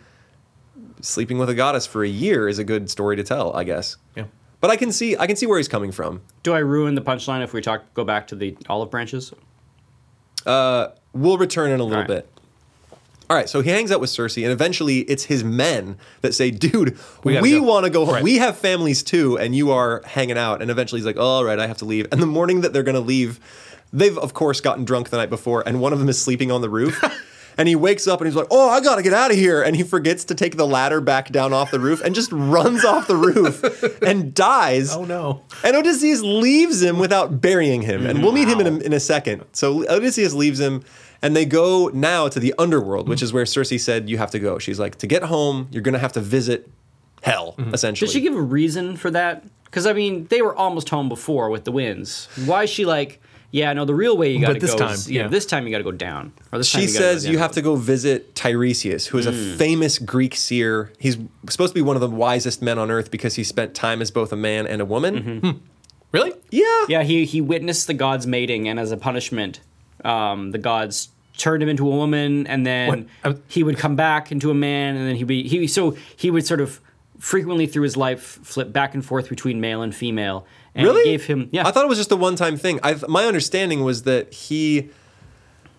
[SPEAKER 2] sleeping with a goddess for a year is a good story to tell, I guess.
[SPEAKER 3] Yeah.
[SPEAKER 2] But I can see I can see where he's coming from.
[SPEAKER 1] Do I ruin the punchline if we talk go back to the olive branches?
[SPEAKER 2] Uh, we'll return in a little
[SPEAKER 1] right.
[SPEAKER 2] bit. All right, so he hangs out with Circe, and eventually it's his men that say, "Dude,
[SPEAKER 3] We
[SPEAKER 2] we, want to go home.
[SPEAKER 3] Right.
[SPEAKER 2] We have families too, and you are hanging out." And eventually he's like, "All right, I have to leave." And the morning that they're gonna leave, they've of course gotten drunk the night before, and one of them is sleeping on the roof. And he wakes up and he's like, "Oh, I gotta get out of here!" And he forgets to take the ladder back down off the roof and just runs off the roof and dies.
[SPEAKER 3] Oh no.
[SPEAKER 2] And Odysseus leaves him without burying him. And we'll meet him in a, in a second. So Odysseus leaves him, and they go now to the underworld, which is where Circe said you have to go. She's like, to get home, you're going to have to visit hell, mm-hmm. essentially.
[SPEAKER 1] Did she give a reason for that? Because I mean, they were almost home before with the winds. Why is she like, yeah, no, the real way you got to
[SPEAKER 3] But this
[SPEAKER 1] go.
[SPEAKER 3] time,
[SPEAKER 1] is, you know,
[SPEAKER 3] yeah.
[SPEAKER 1] this time you got to go down. Or this time
[SPEAKER 2] She
[SPEAKER 1] you gotta go
[SPEAKER 2] says you have to go visit Tiresias, who is a hmm. famous Greek seer. He's supposed to be one of the wisest men on earth because he spent time as both a man and a woman. Mm-hmm. Hmm.
[SPEAKER 3] Really?
[SPEAKER 2] Yeah.
[SPEAKER 1] Yeah, he he witnessed the gods mating, and as a punishment, um, the gods turned him into a woman, and then
[SPEAKER 3] What?
[SPEAKER 1] He would come back into a man, and then he'd be he so he would sort of frequently through his life flip back and forth between male and female. And
[SPEAKER 2] Really?
[SPEAKER 1] Gave him yeah.
[SPEAKER 2] I thought it was just a one-time thing. I, my understanding was that he,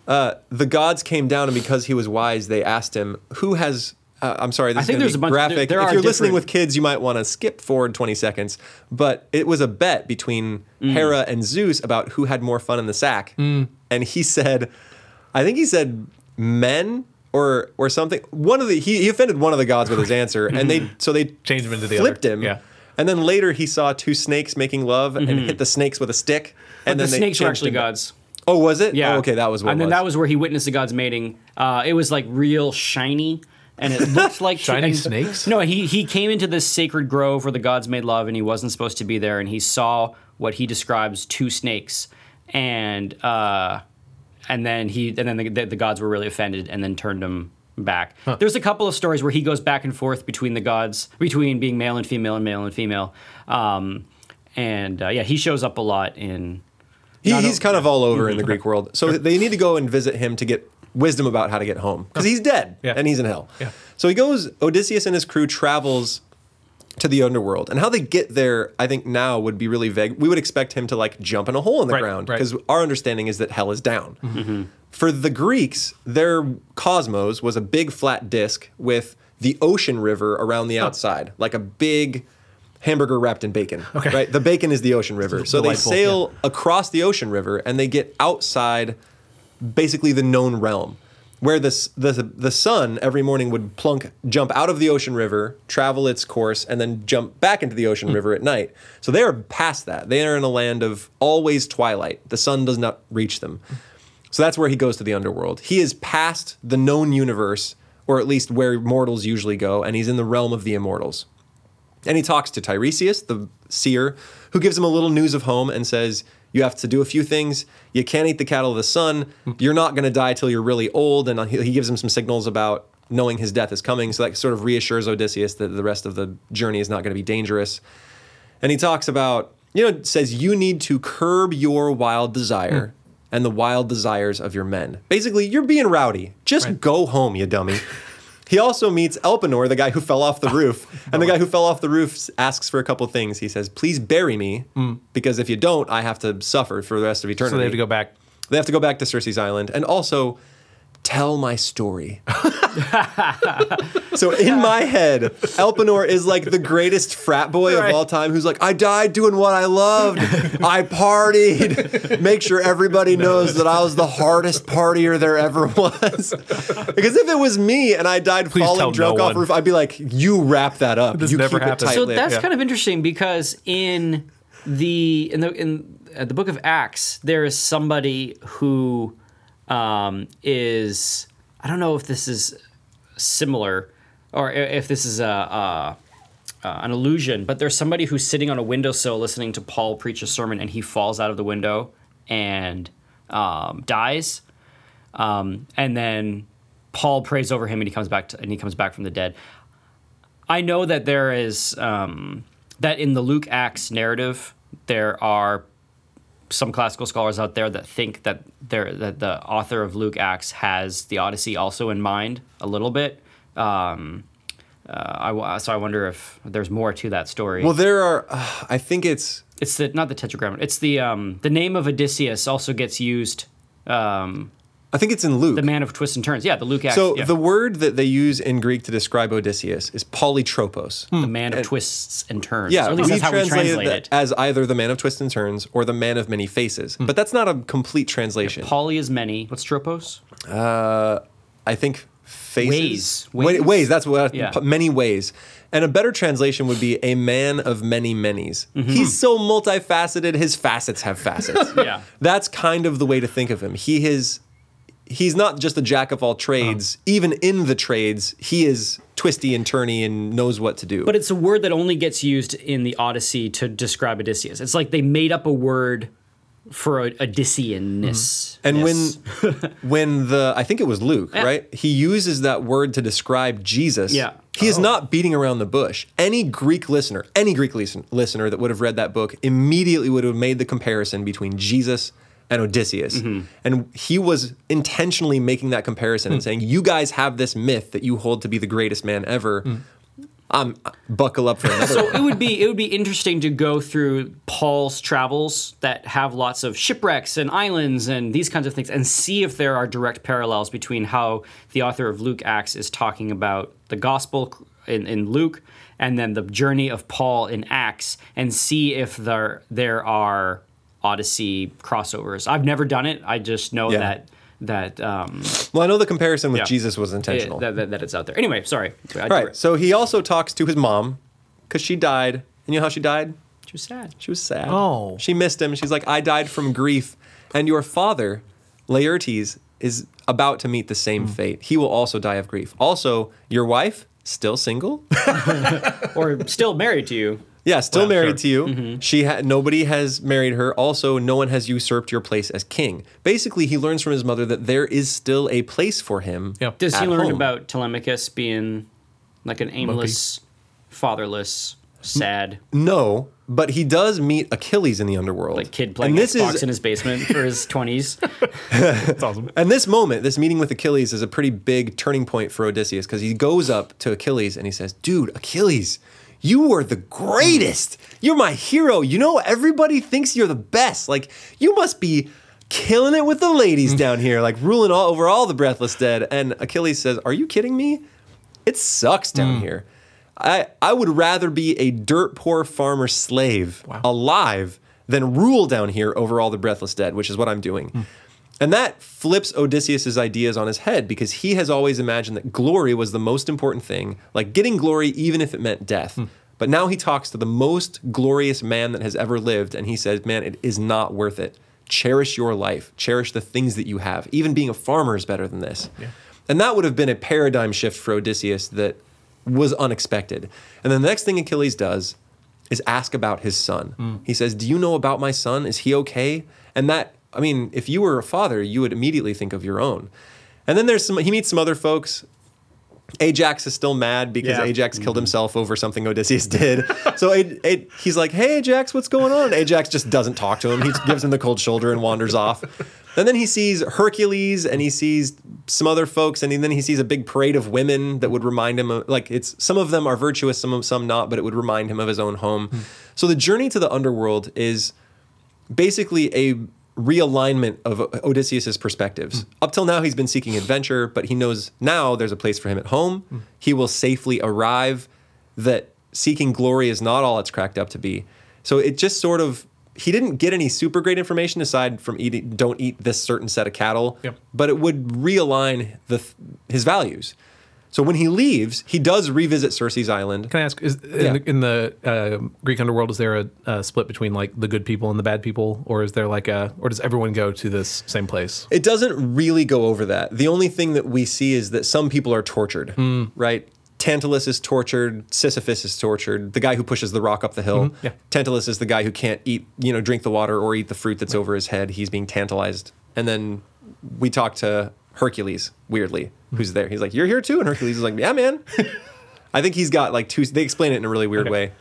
[SPEAKER 2] uh, the gods came down, and because he was wise, they asked him, "Who has?" Uh, I'm sorry, this
[SPEAKER 1] I
[SPEAKER 2] is
[SPEAKER 1] think
[SPEAKER 2] gonna
[SPEAKER 1] there's
[SPEAKER 2] be
[SPEAKER 1] a bunch- there-
[SPEAKER 2] graphic.
[SPEAKER 1] there
[SPEAKER 2] if you're listening with kids, you might want to skip forward 20 seconds. But it was a bet between
[SPEAKER 1] Mm.
[SPEAKER 2] Hera and Zeus about who had more fun in the sack, and he said, I think he said men. Or, or something. One of the he, he offended one of the gods with his answer, and they so they
[SPEAKER 3] Changed him into the
[SPEAKER 2] flipped
[SPEAKER 3] other.
[SPEAKER 2] him.
[SPEAKER 3] Yeah.
[SPEAKER 2] And then later he saw two snakes making love and hit the snakes with a stick.
[SPEAKER 1] but
[SPEAKER 2] And
[SPEAKER 1] the
[SPEAKER 2] then they
[SPEAKER 1] snakes were actually gods.
[SPEAKER 2] Oh, was it?
[SPEAKER 1] Yeah.
[SPEAKER 2] Oh, okay, that was what.
[SPEAKER 1] And then
[SPEAKER 2] was.
[SPEAKER 1] that was where he witnessed the gods mating. Uh, it was like real shiny, and it looked like
[SPEAKER 3] Shiny
[SPEAKER 1] and-
[SPEAKER 3] snakes?
[SPEAKER 1] No, he he came into this sacred grove where the gods made love, and he wasn't supposed to be there, and he saw what he describes two snakes, and uh, and then he and then the, the, the gods were really offended, and then turned him back. There's a couple of stories where he goes back and forth between the gods, between being male and female and male and female. Um, and uh, yeah, he shows up a lot in
[SPEAKER 2] He, he's
[SPEAKER 1] o-
[SPEAKER 2] kind of all over in the Greek world. So they need to go and visit him to get wisdom about how to get home because he's dead
[SPEAKER 3] Yeah.
[SPEAKER 2] and he's in hell.
[SPEAKER 3] Yeah.
[SPEAKER 2] So he goes. Odysseus and his crew travels to the underworld, and how they get there, I think now would be really vague. We would expect him to like jump in a hole in the
[SPEAKER 3] Right,
[SPEAKER 2] ground
[SPEAKER 3] right.
[SPEAKER 2] because our understanding is that hell is down. Mm-hmm. Mm-hmm. For the Greeks, their cosmos was a big flat disk with the ocean river around the outside, like a big hamburger wrapped in bacon.
[SPEAKER 3] Okay.
[SPEAKER 2] Right? The bacon is the ocean river. So they sail across the ocean river and they get outside basically the known realm where this the the sun every morning would plunk jump out of the ocean river travel its course and then jump back into the ocean hmm. river at night. So they are past that. They are in a land of always twilight. The sun does not reach them. So that's where he goes to the underworld. He is past the known universe or at least where mortals usually go and he's in the realm of the immortals. And he talks to Tiresias, the seer, who gives him a little news of home and says, You have to do a few things. You can't eat the cattle of the sun. You're not going to die till you're really old. And he gives him some signals about knowing his death is coming. So that sort of reassures Odysseus that the rest of the journey is not going to be dangerous. And he talks about, you know, says, You need to curb your wild desire hmm. and the wild desires of your men. Basically, you're being rowdy. Just
[SPEAKER 3] Right.
[SPEAKER 2] go home, you dummy. He also meets Elpenor, the guy who fell off the roof. And the guy who fell off the roof asks for a couple things. He says, Please bury me, mm. because if you don't, I have to suffer for the rest of eternity.
[SPEAKER 3] So they have to go back.
[SPEAKER 2] They have to go back to Circe's Island. And also, tell my story. so in my head, Elpenor is like the greatest frat boy
[SPEAKER 3] Right.
[SPEAKER 2] of all time who's like, I died doing what I loved. I partied. Make sure everybody knows that I was the hardest partier there ever was. because if it was me and I died
[SPEAKER 3] Please
[SPEAKER 2] falling drunk
[SPEAKER 3] no
[SPEAKER 2] off
[SPEAKER 3] one.
[SPEAKER 2] roof, I'd be like, you wrap that up.
[SPEAKER 3] This
[SPEAKER 2] you
[SPEAKER 3] never
[SPEAKER 2] keep
[SPEAKER 3] happened.
[SPEAKER 2] it
[SPEAKER 1] So that's
[SPEAKER 3] yeah.
[SPEAKER 1] kind of interesting because in the in the in uh, the book of Acts, there is somebody who um, is I don't know if this is similar or if this is a, a an illusion, but there's somebody who's sitting on a windowsill listening to Paul preach a sermon, and he falls out of the window and um, dies. Um, and then Paul prays over him, and he comes back to, and he comes back from the dead. I know that there is um, that in the Luke Acts narrative, there are some classical scholars out there that think that there that the author of Luke Acts has the Odyssey also in mind a little bit. Um, uh, I w- so I wonder if there's more to that story.
[SPEAKER 2] Well, there are, uh, I think it's,
[SPEAKER 1] it's the not the tetragrammaton. It's the um, the name of Odysseus also gets used. Um,
[SPEAKER 2] I think it's in Luke.
[SPEAKER 1] the man of twists and turns. Yeah, the Luke Acts.
[SPEAKER 2] so
[SPEAKER 1] yeah.
[SPEAKER 2] the word that they use in Greek to describe Odysseus is polytropos.
[SPEAKER 1] the hmm. man of twists and turns.
[SPEAKER 2] Yeah,
[SPEAKER 1] or at least
[SPEAKER 2] we
[SPEAKER 1] that's how we translate it.
[SPEAKER 2] as either the man of twists and turns or the man of many faces. Hmm. But that's not a complete translation.
[SPEAKER 1] Poly is many. What's tropos?
[SPEAKER 2] Uh, I think faces.
[SPEAKER 1] Ways.
[SPEAKER 2] Wa-
[SPEAKER 1] Ways?
[SPEAKER 2] ways. That's what
[SPEAKER 1] uh,
[SPEAKER 2] Yeah. many ways. And a better translation would be a man of many many's.
[SPEAKER 1] Mm-hmm.
[SPEAKER 2] He's so multifaceted. His facets have facets.
[SPEAKER 1] Yeah.
[SPEAKER 2] That's kind of the way to think of him. He is. He's not just a jack of all trades.
[SPEAKER 1] Uh-huh.
[SPEAKER 2] Even in the trades, he is twisty and turny and knows what to do.
[SPEAKER 1] But it's a word that only gets used in the Odyssey to describe Odysseus. It's like they made up a word for Odysseanness.
[SPEAKER 2] And when when the I think it was Luke,
[SPEAKER 1] Yeah.
[SPEAKER 2] right? He uses that word to describe Jesus.
[SPEAKER 1] Yeah.
[SPEAKER 2] He is
[SPEAKER 1] Oh.
[SPEAKER 2] not beating around the bush. Any Greek listener, any Greek listen, listener that would have read that book immediately would have made the comparison between Jesus and Odysseus.
[SPEAKER 1] Mm-hmm.
[SPEAKER 2] And he was intentionally making that comparison
[SPEAKER 1] Hmm.
[SPEAKER 2] and saying, "You guys have this myth that you hold to be the greatest man ever." Um, buckle up for another
[SPEAKER 1] Hmm. so
[SPEAKER 2] one.
[SPEAKER 1] it would be it would be interesting to go through Paul's travels that have lots of shipwrecks and islands and these kinds of things and see if there are direct parallels between how the author of Luke Acts is talking about the gospel in, in Luke and then the journey of Paul in Acts and see if there there are Odyssey crossovers. I've never done it. I just know
[SPEAKER 2] Yeah.
[SPEAKER 1] that that um
[SPEAKER 2] Well, I know the comparison with
[SPEAKER 1] Yeah.
[SPEAKER 2] Jesus was intentional.
[SPEAKER 1] that, that, that it's out there. Anyway, sorry. I
[SPEAKER 2] right. So he also talks to his mom because she died. And you know how she died?
[SPEAKER 1] She was sad.
[SPEAKER 2] She was sad.
[SPEAKER 3] Oh.
[SPEAKER 2] She missed him. She's like, I died from grief. And your father Laertes is about to meet the same fate. He will also die of grief. Also, your wife still single?
[SPEAKER 1] or still married to you.
[SPEAKER 2] Yeah, still
[SPEAKER 3] Well,
[SPEAKER 2] married
[SPEAKER 3] sure.
[SPEAKER 2] to you. Mm-hmm. She ha- nobody has married her. Also, no one has usurped your place as king. Basically, he learns from his mother that there is still a place for him.
[SPEAKER 3] Yeah.
[SPEAKER 1] Does he learn
[SPEAKER 2] home.
[SPEAKER 1] about Telemachus being like an aimless, fatherless, sad
[SPEAKER 2] No, but he does meet Achilles in the underworld.
[SPEAKER 1] like kid playing
[SPEAKER 2] and this
[SPEAKER 1] Xbox
[SPEAKER 2] is
[SPEAKER 1] in his basement for his twenties?
[SPEAKER 3] That's awesome.
[SPEAKER 2] And this moment, this meeting with Achilles, is a pretty big turning point for Odysseus because he goes up to Achilles and he says, Dude, Achilles, you were the greatest. You're my hero. You know, everybody thinks you're the best. Like, you must be killing it with the ladies down here, like ruling all over all the breathless dead. And Achilles says, Are you kidding me? It sucks down hmm. here. I, I would rather be a dirt poor farmer slave alive than rule down here over all the breathless dead, which is what I'm doing. Hmm. And that flips Odysseus's ideas on his head because he has always imagined that glory was the most important thing, like getting glory even if it meant death. Hmm. But now he talks to the most glorious man that has ever lived and he says, "Man, it is not worth it. Cherish your life. Cherish the things that you have. Even being a farmer is better than this." And that would have been a paradigm shift for Odysseus that was unexpected. And then the next thing Achilles does is ask about his son. Hmm. He says, Do you know about my son? Is he okay? And that, I mean, if you were a father, you would immediately think of your own. And then there's some, he meets some other folks. Ajax is still mad because
[SPEAKER 3] Yeah.
[SPEAKER 2] Ajax killed mm-hmm. himself over something Odysseus did. so A- A- he's like, "Hey Ajax, what's going on?" Ajax just doesn't talk to him. He gives him the cold shoulder and wanders off. And then he sees Hercules and he sees some other folks, and then he sees a big parade of women that would remind him of like it's some of them are virtuous, some of some not, but it would remind him of his own home. Hmm. So the journey to the underworld is basically a realignment of Odysseus's perspectives. Hmm. Up till now, he's been seeking adventure, but he knows now there's a place for him at home. Hmm. He will safely arrive. That seeking glory is not all it's cracked up to be. So it just sort of he didn't get any super great information aside from eating don't eat this certain set of cattle,
[SPEAKER 3] Yep.
[SPEAKER 2] but it would realign the his values. So when he leaves, he does revisit Circe's island.
[SPEAKER 3] Can I ask? Is in
[SPEAKER 2] Yeah.
[SPEAKER 3] the, in the uh, Greek underworld is there a, a split between like the good people and the bad people, or is there like a, or does everyone go to this same place?
[SPEAKER 2] It doesn't really go over that. The only thing that we see is that some people are tortured, right? Tantalus is tortured, Sisyphus is tortured, the guy who pushes the rock up the hill.
[SPEAKER 3] yeah.
[SPEAKER 2] Tantalus is the guy who can't eat, you know, drink the water or eat the fruit that's over his head. He's being tantalized. And then we talk to Hercules, weirdly, who's there. He's like, You're here too? And Hercules is like, Yeah, man. I think he's got like two, they explain it in a really weird
[SPEAKER 3] Okay.
[SPEAKER 2] way.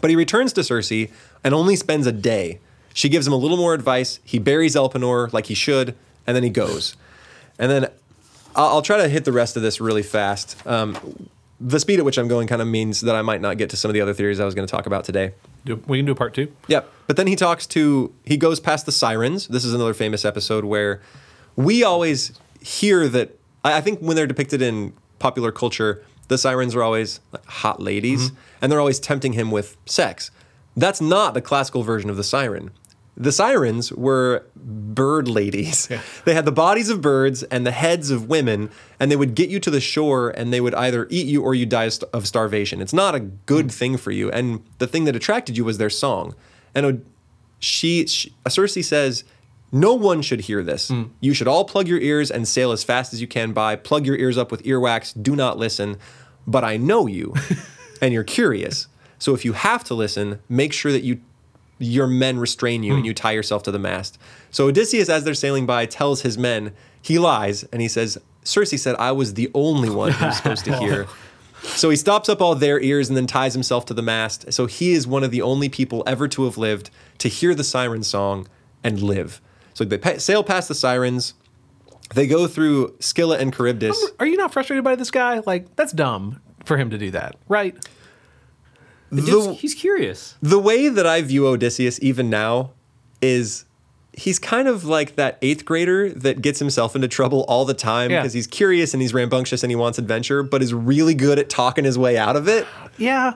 [SPEAKER 2] But he returns to Circe and only spends a day. She gives him a little more advice. He buries Elpenor like he should, and then he goes. And then I'll, I'll try to hit the rest of this really fast. Um, the speed at which I'm going kind of means that I might not get to some of the other theories I was going to talk about today.
[SPEAKER 3] Do, we can do a part two.
[SPEAKER 2] Yep. But then he talks to, he goes past the sirens. This is another famous episode where we always hear that, I I think when they're depicted in popular culture, the sirens are always hot ladies mm-hmm. and they're always tempting him with sex. That's not the classical version of the siren. The sirens were bird ladies. They had the bodies of birds and the heads of women, and they would get you to the shore and they would either eat you or you die of starvation. It's not a good mm. thing for you. And the thing that attracted you was their song. And she, she Circe says, no one should hear this. Hmm. You should all plug your ears and sail as fast as you can by. Plug your ears up with earwax. Do not listen. But I know you, and you're curious. So if you have to listen, make sure that you your men restrain you and hmm. you tie yourself to the mast. So Odysseus, as they're sailing by, tells his men he lies and he says, Circe said I was the only one who was supposed to hear. So he stops up all their ears and then ties himself to the mast. So he is one of the only people ever to have lived to hear the siren song and live. So they pa- sail past the sirens. They go through Scylla and Charybdis.
[SPEAKER 3] Are you not frustrated by this guy? Like that's dumb for him to do that, right?
[SPEAKER 1] The he's curious.
[SPEAKER 2] The way that I view Odysseus even now is he's kind of like that eighth grader that gets himself into trouble all the time
[SPEAKER 3] Yeah.
[SPEAKER 2] because he's curious and he's rambunctious and he wants adventure, but is really good at talking his way out of it.
[SPEAKER 3] Yeah.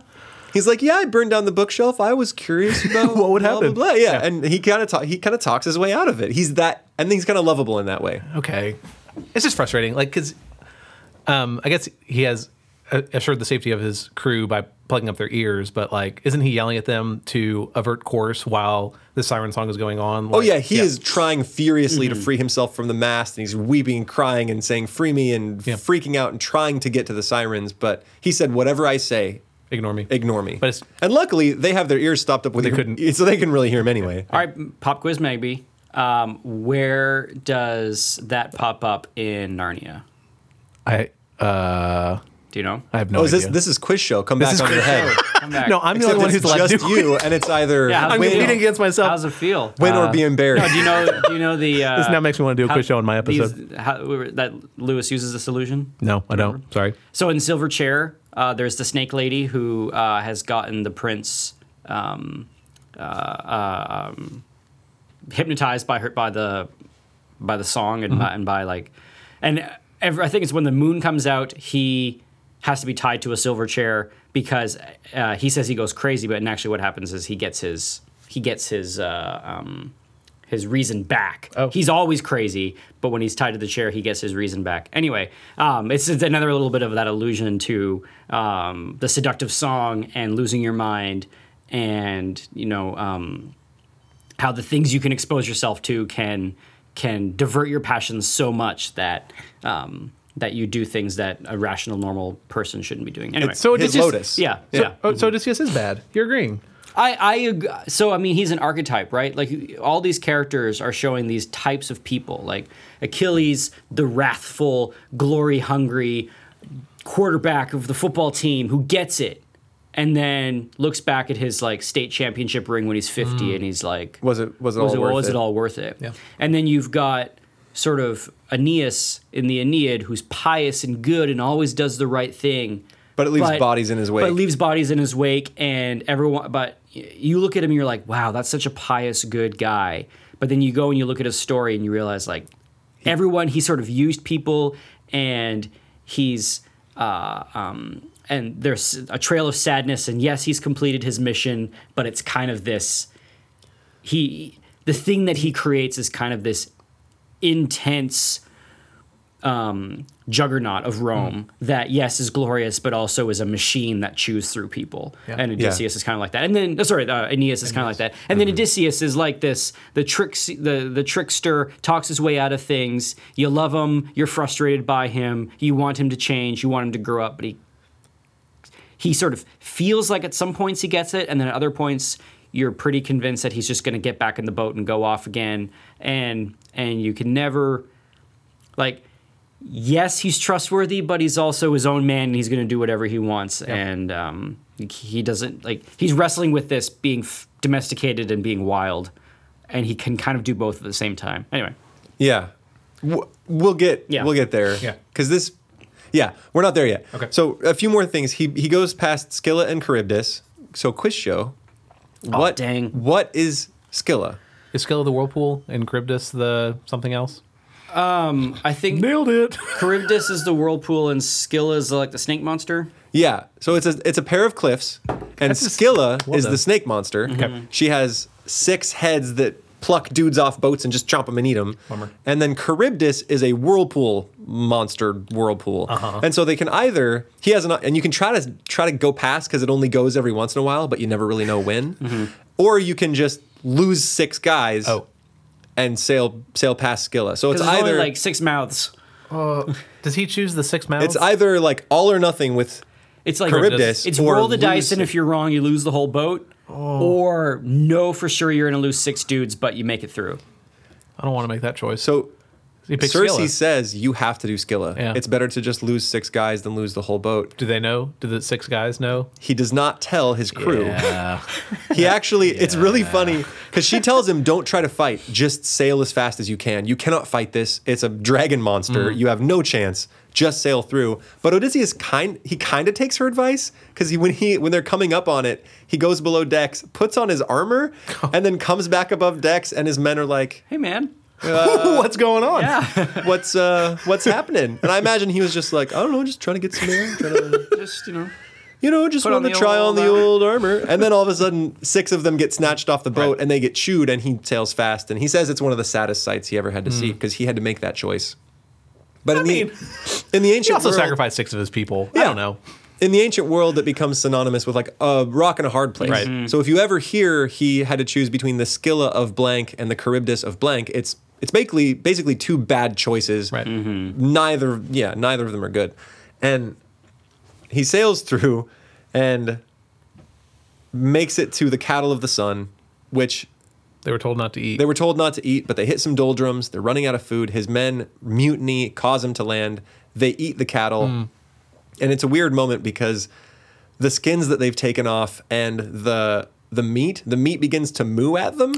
[SPEAKER 2] He's like, yeah, I burned down the bookshelf. I was curious about
[SPEAKER 3] What would
[SPEAKER 2] blah,
[SPEAKER 3] happen?
[SPEAKER 2] Blah, blah. Yeah.
[SPEAKER 3] Yeah.
[SPEAKER 2] and he kind of ta- he kind of talks his way out of it. He's that, and he's kind of lovable in that way.
[SPEAKER 3] Okay. It's just frustrating, like because um, I guess he has assured the safety of his crew by plugging up their ears, but like, isn't he yelling at them to avert course while the siren song is going on?
[SPEAKER 2] Oh yeah, he is trying furiously
[SPEAKER 3] Mm-hmm.
[SPEAKER 2] to free himself from the mast, and he's weeping and crying and saying "free me" and
[SPEAKER 3] Yeah.
[SPEAKER 2] freaking out and trying to get to the sirens. But he said, "Whatever I say,
[SPEAKER 3] Ignore me.
[SPEAKER 2] ignore me."
[SPEAKER 3] But it's-
[SPEAKER 2] and luckily they have their ears stopped up with
[SPEAKER 3] They
[SPEAKER 2] ear-
[SPEAKER 3] couldn't-
[SPEAKER 2] so they can really hear him anyway.
[SPEAKER 1] All right, pop quiz, maybe. Um, where does that pop up in Narnia?
[SPEAKER 3] I uh,
[SPEAKER 1] Do you know?
[SPEAKER 3] I have no
[SPEAKER 2] oh, is
[SPEAKER 3] idea.
[SPEAKER 2] this this is quiz show? Come
[SPEAKER 3] This
[SPEAKER 2] back
[SPEAKER 3] is
[SPEAKER 2] on your
[SPEAKER 3] quiz
[SPEAKER 2] head.
[SPEAKER 1] Come back.
[SPEAKER 3] no, I'm the
[SPEAKER 2] Except
[SPEAKER 3] only one who's allowed to
[SPEAKER 2] just
[SPEAKER 3] do it.
[SPEAKER 2] you, and it's either
[SPEAKER 1] Yeah, how's
[SPEAKER 3] I'm
[SPEAKER 1] it feel?
[SPEAKER 3] competing against myself.
[SPEAKER 1] How's it feel?
[SPEAKER 2] win or be
[SPEAKER 1] No,
[SPEAKER 2] embarrassed.
[SPEAKER 1] do you know? Do you know the? Uh,
[SPEAKER 3] This now makes me want to do a quiz show on my
[SPEAKER 1] these-
[SPEAKER 3] episode.
[SPEAKER 1] how, that Lewis uses this illusion.
[SPEAKER 3] no, I don't. Sorry.
[SPEAKER 1] So in Silver Chair, uh, there's the snake lady who uh, has gotten the prince um, uh, um, hypnotized by her by the by the song and, by, and by like and every, I think it's when the moon comes out he has to be tied to a silver chair because uh, he says he goes crazy but and actually what happens is he gets his he gets his uh, um, his reason back.
[SPEAKER 3] Oh.
[SPEAKER 1] He's always crazy, but when he's tied to the chair, he gets his reason back. Anyway, um, it's, it's another little bit of that allusion to um, the seductive song and losing your mind, and you know um, how the things you can expose yourself to can can divert your passions so much that um, that you do things that a rational, normal person shouldn't be doing. Anyway,
[SPEAKER 3] So
[SPEAKER 2] His
[SPEAKER 3] Odysseus-
[SPEAKER 2] Lotus.
[SPEAKER 1] yeah,
[SPEAKER 3] So,
[SPEAKER 1] yeah.
[SPEAKER 3] oh, so Odysseus is bad. You're agreeing.
[SPEAKER 1] I, I so I mean he's an archetype, right? Like all these characters are showing these types of people. Like Achilles, the wrathful, glory hungry quarterback of the football team who gets it, and then looks back at his like state championship ring when he's fifty, mm. and he's like,
[SPEAKER 2] Was it- was it
[SPEAKER 1] was
[SPEAKER 2] all
[SPEAKER 1] it,
[SPEAKER 2] worth
[SPEAKER 1] was
[SPEAKER 2] it?
[SPEAKER 1] it all worth it?
[SPEAKER 3] Yeah.
[SPEAKER 1] And then you've got sort of Aeneas in the Aeneid, who's pious and good and always does the right thing.
[SPEAKER 2] But it leaves bodies in his wake.
[SPEAKER 1] But it leaves bodies in his wake, and everyone. But you look at him, and you're like, wow, that's such a pious, good guy. But then you go and you look at his story, and you realize like everyone he sort of used people, and he's. Uh, um, and there's a trail of sadness, and yes, he's completed his mission, but it's kind of this. He, the thing that he creates is kind of this intense um, juggernaut of Rome that yes is glorious, but also is a machine that chews through people.
[SPEAKER 3] Yeah.
[SPEAKER 1] And Odysseus is kind of like that. And then oh, sorry, uh, Aeneas is kind of like that. And then Odysseus is like this: the tricks, the the trickster talks his way out of things. You love him, you're frustrated by him, you want him to change, you want him to grow up, but he he sort of feels like at some points he gets it, and then at other points you're pretty convinced that he's just going to get back in the boat and go off again. And and you can never like yes, he's trustworthy, but he's also his own man and he's going to do whatever he wants. And um, he doesn't like he's wrestling with this being f- domesticated and being wild, and he can kind of do both at the same time. Anyway,
[SPEAKER 2] Yeah, we'll get
[SPEAKER 1] Yeah.
[SPEAKER 2] we'll get there.
[SPEAKER 3] Yeah.
[SPEAKER 2] because this, yeah, we're not there yet.
[SPEAKER 3] Okay.
[SPEAKER 2] So a few more things. He he goes past Scylla and Charybdis. So quiz show. What
[SPEAKER 1] dang.
[SPEAKER 2] What is Scylla?
[SPEAKER 3] Is Scylla the whirlpool and Charybdis the something else?
[SPEAKER 1] Um, I think
[SPEAKER 3] Nailed it.
[SPEAKER 1] Charybdis is the whirlpool and Scylla is like the snake monster.
[SPEAKER 2] Yeah. So it's a it's a pair of cliffs, and
[SPEAKER 3] That's just-
[SPEAKER 2] Scylla
[SPEAKER 3] well
[SPEAKER 2] is
[SPEAKER 3] done.
[SPEAKER 2] the snake monster. Mm-hmm. She has six heads that pluck dudes off boats and just chomp them and eat them.
[SPEAKER 3] Bummer.
[SPEAKER 2] And then Charybdis is a whirlpool monster whirlpool.
[SPEAKER 3] Uh-huh.
[SPEAKER 2] And so they can either he has an and you can try to try to go past because it only goes every once in a while, but you never really know when. Mm-hmm. Or you can just lose six guys.
[SPEAKER 3] Oh.
[SPEAKER 2] And sail sail past Scylla. So it's either
[SPEAKER 1] only like six mouths.
[SPEAKER 3] Uh, does he choose the six mouths?
[SPEAKER 2] it's either like all or nothing with
[SPEAKER 1] It's like
[SPEAKER 2] Charybdis
[SPEAKER 1] It's
[SPEAKER 2] or
[SPEAKER 1] roll the dice, and if you're wrong, you lose the whole boat. Oh. Or know for sure you're going to lose six dudes, but you make it through.
[SPEAKER 3] I don't want to make that choice.
[SPEAKER 2] so
[SPEAKER 3] he picks
[SPEAKER 2] Circe
[SPEAKER 3] Scylla.
[SPEAKER 2] says you have to do Scylla.
[SPEAKER 3] Yeah.
[SPEAKER 2] It's better to just lose six guys than lose the whole boat.
[SPEAKER 3] Do they know? Do the six guys know?
[SPEAKER 2] He does not tell his crew.
[SPEAKER 3] Yeah.
[SPEAKER 2] He actually, it's really funny because she tells him, "Don't try to fight. Just sail as fast as you can. You cannot fight this. It's a dragon monster.
[SPEAKER 3] Mm.
[SPEAKER 2] You have no chance. Just sail through." But Odysseus kind, he kind of takes her advice because he when he when they're coming up on it, he goes below decks, puts on his armor, and then comes back above decks, and his men are like,
[SPEAKER 1] Hey, man.
[SPEAKER 3] What's going on?
[SPEAKER 1] Yeah.
[SPEAKER 2] "What's uh, what's happening?" And I imagine he was just like, "I don't know, just trying to get some air, trying to."
[SPEAKER 1] Just, you know.
[SPEAKER 2] you know, just wanted to try on the
[SPEAKER 1] armor.
[SPEAKER 2] old armor. And then all of a sudden, six of them get snatched off the boat
[SPEAKER 3] Right.
[SPEAKER 2] and they get chewed, and he sails fast. And he says it's one of the saddest sights he ever had to see
[SPEAKER 1] Hmm.
[SPEAKER 2] because he had to make that choice. But in
[SPEAKER 3] mean,
[SPEAKER 2] the in the
[SPEAKER 3] He
[SPEAKER 2] ancient
[SPEAKER 3] also
[SPEAKER 2] world,
[SPEAKER 3] sacrificed six of his people. I don't know.
[SPEAKER 2] in the ancient world that becomes synonymous with like a rock and a hard place.
[SPEAKER 3] Right.
[SPEAKER 2] So if you ever hear he had to choose between the Scylla of blank and the Charybdis of blank, it's it's basically basically two bad choices.
[SPEAKER 3] Right. Mm-hmm.
[SPEAKER 2] Neither yeah, neither of them are good. And he sails through and makes it to the cattle of the sun, which
[SPEAKER 3] They were told not to eat.
[SPEAKER 2] they were told not to eat, but they hit some doldrums. They're running out of food. His men mutiny, cause him to land. They eat the cattle. Hmm. And it's a weird moment because the skins that they've taken off and the the meat, the meat begins to moo at them.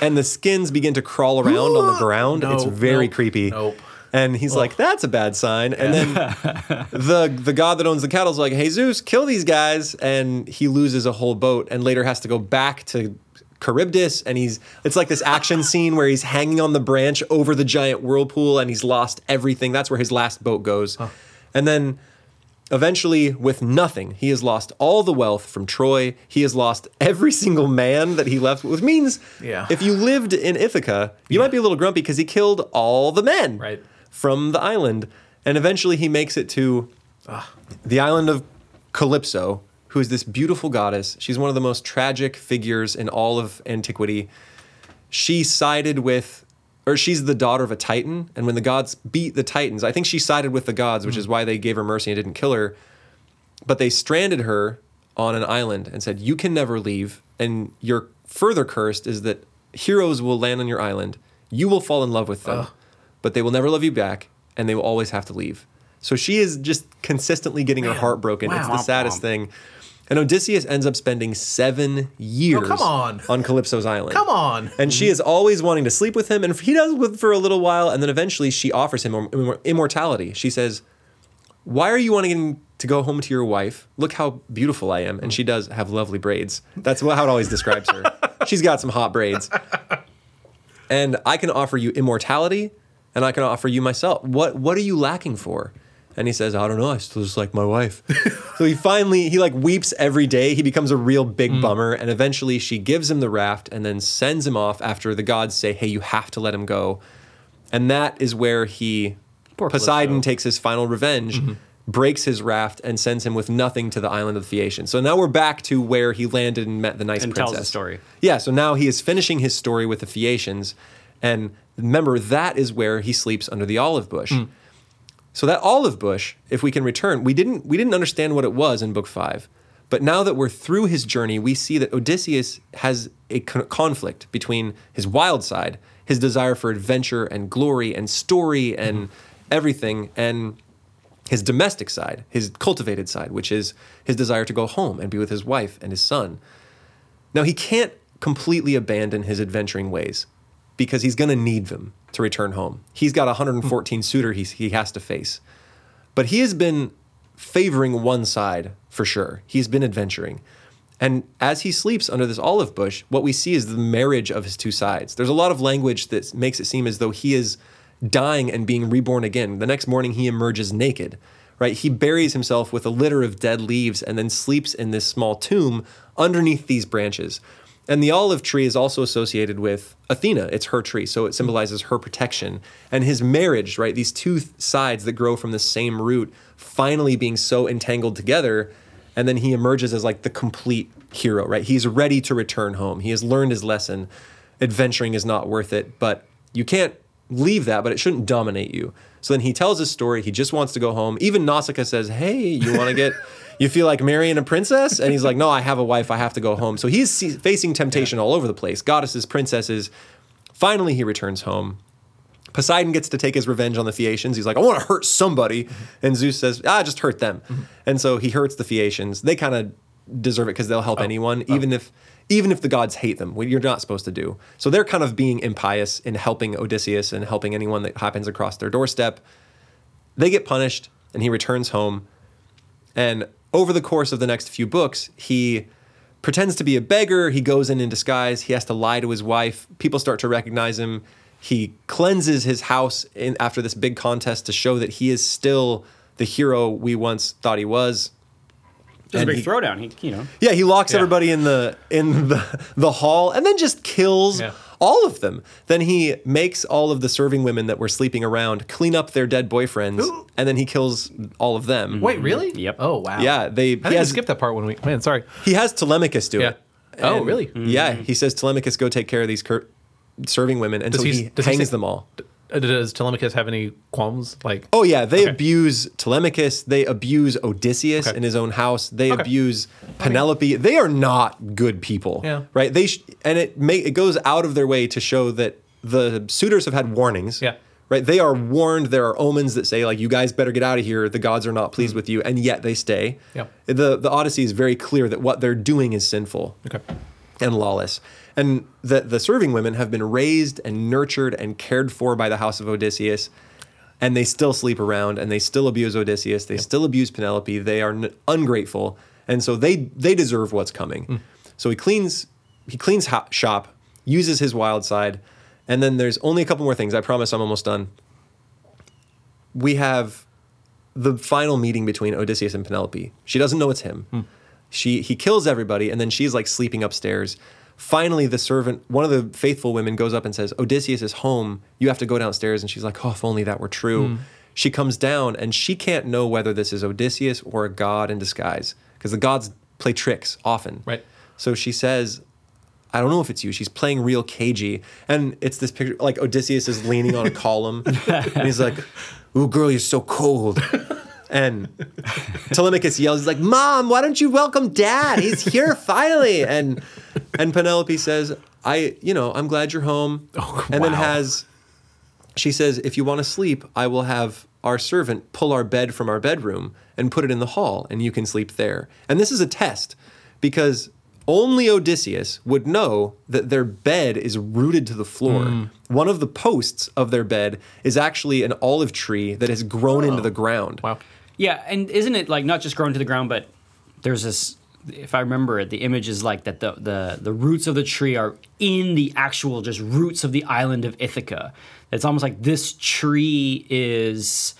[SPEAKER 2] And the skins begin to crawl around on the ground. it's very
[SPEAKER 3] nope,
[SPEAKER 2] creepy.
[SPEAKER 3] nope.
[SPEAKER 2] And he's like, that's a bad sign. And then the the god that owns the cattle is like, hey Zeus, kill these guys. And he loses a whole boat and later has to go back to Charybdis. And he's it's like this action scene where he's hanging on the branch over the giant whirlpool and he's lost everything. That's where his last boat goes. And then eventually with nothing he has lost all the wealth from troy. He has lost every single man that he left which means
[SPEAKER 3] Yeah.
[SPEAKER 2] if you lived in ithaca you might be a little grumpy because he killed all the men
[SPEAKER 3] Right.
[SPEAKER 2] from the island. And eventually he makes it to the island of calypso who is this beautiful goddess. She's one of the most tragic figures in all of antiquity. She sided with or she's the daughter of a titan and when the gods beat the titans i think she sided with the gods which is hmm. why they gave her mercy and didn't kill her. But they stranded her on an island and said you can never leave and you're further cursed is that heroes will land on your island. You will fall in love with them but they will never love you back and they will always have to leave. So she is just consistently getting her heart broken. It's the
[SPEAKER 1] Wow.
[SPEAKER 2] saddest thing and odysseus ends up spending seven years
[SPEAKER 3] Oh, come on.
[SPEAKER 2] on calypso's island
[SPEAKER 3] Come on.
[SPEAKER 2] and she is always wanting to sleep with him, and he does with for a little while, and then eventually she offers him immortality. She says, "Why are you wanting to go home to your wife? Look how beautiful I am." And she does have lovely braids. That's how it always describes her. She's got some hot braids. And I can offer you immortality, and I can offer you myself. What What are you lacking for? And he says, I don't know. I still just like my wife. so he finally he like weeps every day. He becomes a real big mm. bummer, and eventually she gives him the raft and then sends him off after the gods say, "Hey, you have to let him go." And that is where he
[SPEAKER 1] Poor
[SPEAKER 2] Poseidon takes his final revenge, mm-hmm. breaks his raft, and sends him with nothing to the island of the Phaeacians. So now we're back to where he landed and met the nice
[SPEAKER 1] And tells
[SPEAKER 2] princess.
[SPEAKER 1] the story.
[SPEAKER 2] Yeah, so now he is finishing his story with the Phaeacians, and remember that is where he sleeps under the olive bush. Mm. So that olive bush, if we can return, we didn't we didn't understand what it was in book 5. But now that we're through his journey, we see that Odysseus has a con- conflict between his wild side, his desire for adventure and glory and story and mm-hmm. everything, and his domestic side, his cultivated side, which is his desire to go home and be with his wife and his son. Now, he can't completely abandon his adventuring ways because he's going to need them to return home. He's got 114 hmm. suitor he's, he has to face. But he has been favoring one side for sure. He's been adventuring. And as he sleeps under this olive bush, what we see is the marriage of his two sides. There's a lot of language that makes it seem as though he is dying and being reborn again. The next morning, he emerges naked, right? He buries himself with a litter of dead leaves and then sleeps in this small tomb underneath these branches. And the olive tree is also associated with Athena. It's her tree, so it symbolizes her protection. And his marriage, right? These two th- sides that grow from the same root finally being so entangled together. And then he emerges as like the complete hero, right? He's ready to return home. He has learned his lesson. Adventuring is not worth it, but you can't leave that, but it shouldn't dominate you. So then he tells his story. He just wants to go home. Even Nausicaa says, Hey, you want to get, you feel like marrying a princess? And he's like, No, I have a wife. I have to go home. So he's see- facing temptation all over the place goddesses, princesses. Finally, he returns home. Poseidon gets to take his revenge on the Phaeacians. He's like, I want to hurt somebody. And Zeus says, ah, just hurt them. And so he hurts the Phaeacians. They kind of deserve it because they'll help anyone, even if even if the gods hate them, what you're not supposed to do. So they're kind of being impious in helping Odysseus and helping anyone that happens across their doorstep. They get punished, and he returns home. And over the course of the next few books, he pretends to be a beggar. He goes in in disguise. He has to lie to his wife. People start to recognize him. He cleanses his house in, after this big contest to show that he is still the hero we once thought he was.
[SPEAKER 1] Just a big
[SPEAKER 2] he-
[SPEAKER 1] throwdown. He, you know,
[SPEAKER 2] Yeah, he locks
[SPEAKER 3] Yeah.
[SPEAKER 2] everybody in the in the the hall and then just kills
[SPEAKER 3] Yeah.
[SPEAKER 2] all of them. Then he makes all of the serving women that were sleeping around clean up their dead boyfriends, and then he kills all of them.
[SPEAKER 3] Wait, really?
[SPEAKER 1] Yep.
[SPEAKER 3] Oh wow.
[SPEAKER 2] Yeah, they.
[SPEAKER 3] I
[SPEAKER 2] he
[SPEAKER 3] think we
[SPEAKER 2] has,
[SPEAKER 3] skipped that part when we. Man, sorry.
[SPEAKER 2] he has Telemachus do
[SPEAKER 3] Yeah.
[SPEAKER 2] it.
[SPEAKER 3] Oh,
[SPEAKER 2] And-
[SPEAKER 3] really?
[SPEAKER 2] Yeah, he says Telemachus go take care of these cur- serving women until
[SPEAKER 3] he-
[SPEAKER 2] he,
[SPEAKER 3] does he
[SPEAKER 2] hangs
[SPEAKER 3] say-
[SPEAKER 2] them all.
[SPEAKER 3] Uh, Does Telemachus have any qualms? Like,
[SPEAKER 2] Oh yeah, they
[SPEAKER 3] Okay.
[SPEAKER 2] abuse Telemachus. They abuse Odysseus
[SPEAKER 3] Okay.
[SPEAKER 2] in his own house. They
[SPEAKER 3] Okay.
[SPEAKER 2] abuse Penelope. They are not good people.
[SPEAKER 3] Yeah.
[SPEAKER 2] Right. They sh- and it may it goes out of their way to show that the suitors have had warnings.
[SPEAKER 3] Yeah.
[SPEAKER 2] Right. They are warned. There are omens that say like you guys better get out of here. The gods are not pleased
[SPEAKER 3] Mm.
[SPEAKER 2] with you, and yet they stay.
[SPEAKER 3] Yeah.
[SPEAKER 2] The the Odyssey is very clear that what they're doing is sinful
[SPEAKER 3] okay.
[SPEAKER 2] and lawless. And that the serving women have been raised and nurtured and cared for by the house of Odysseus, and they still sleep around and they still abuse Odysseus. They still abuse Penelope. They are n- ungrateful, and so they they deserve what's coming. Mm. So he cleans he cleans ho- shop, uses his wild side, and then there's only a couple more things. I promise I'm almost done. We have the final meeting between Odysseus and Penelope. She doesn't know it's him. Hmm. She he kills everybody, and then she's like sleeping upstairs. Finally, the servant, one of the faithful women, goes up and says, "Odysseus is home. You have to go downstairs." And she's like, "Oh, if only that were true." Hmm. She comes down, and she can't know whether this is Odysseus or a god in disguise, because the gods play tricks often.
[SPEAKER 3] Right.
[SPEAKER 2] So she says, I don't know if it's you. She's playing real cagey. And it's this picture like Odysseus is leaning on a column and he's like, Ooh, girl, you're so cold. And Telemachus yells, he's like, Mom, why don't you welcome dad? He's here finally. And and Penelope says, I, you know, I'm glad you're home.
[SPEAKER 3] Oh,
[SPEAKER 2] and then has she says, if you want to sleep, I will have our servant pull our bed from our bedroom and put it in the hall, and you can sleep there. And this is a test because only Odysseus would know that their bed is rooted to the floor.
[SPEAKER 3] Hmm.
[SPEAKER 2] One of the posts of their bed is actually an olive tree that has grown into the ground.
[SPEAKER 3] Wow.
[SPEAKER 1] Yeah, and isn't it like not just grown to the ground, but there's this. If I remember it, the image is like that the the the roots of the tree are in the actual just roots of the island of Ithaca. It's almost like this tree is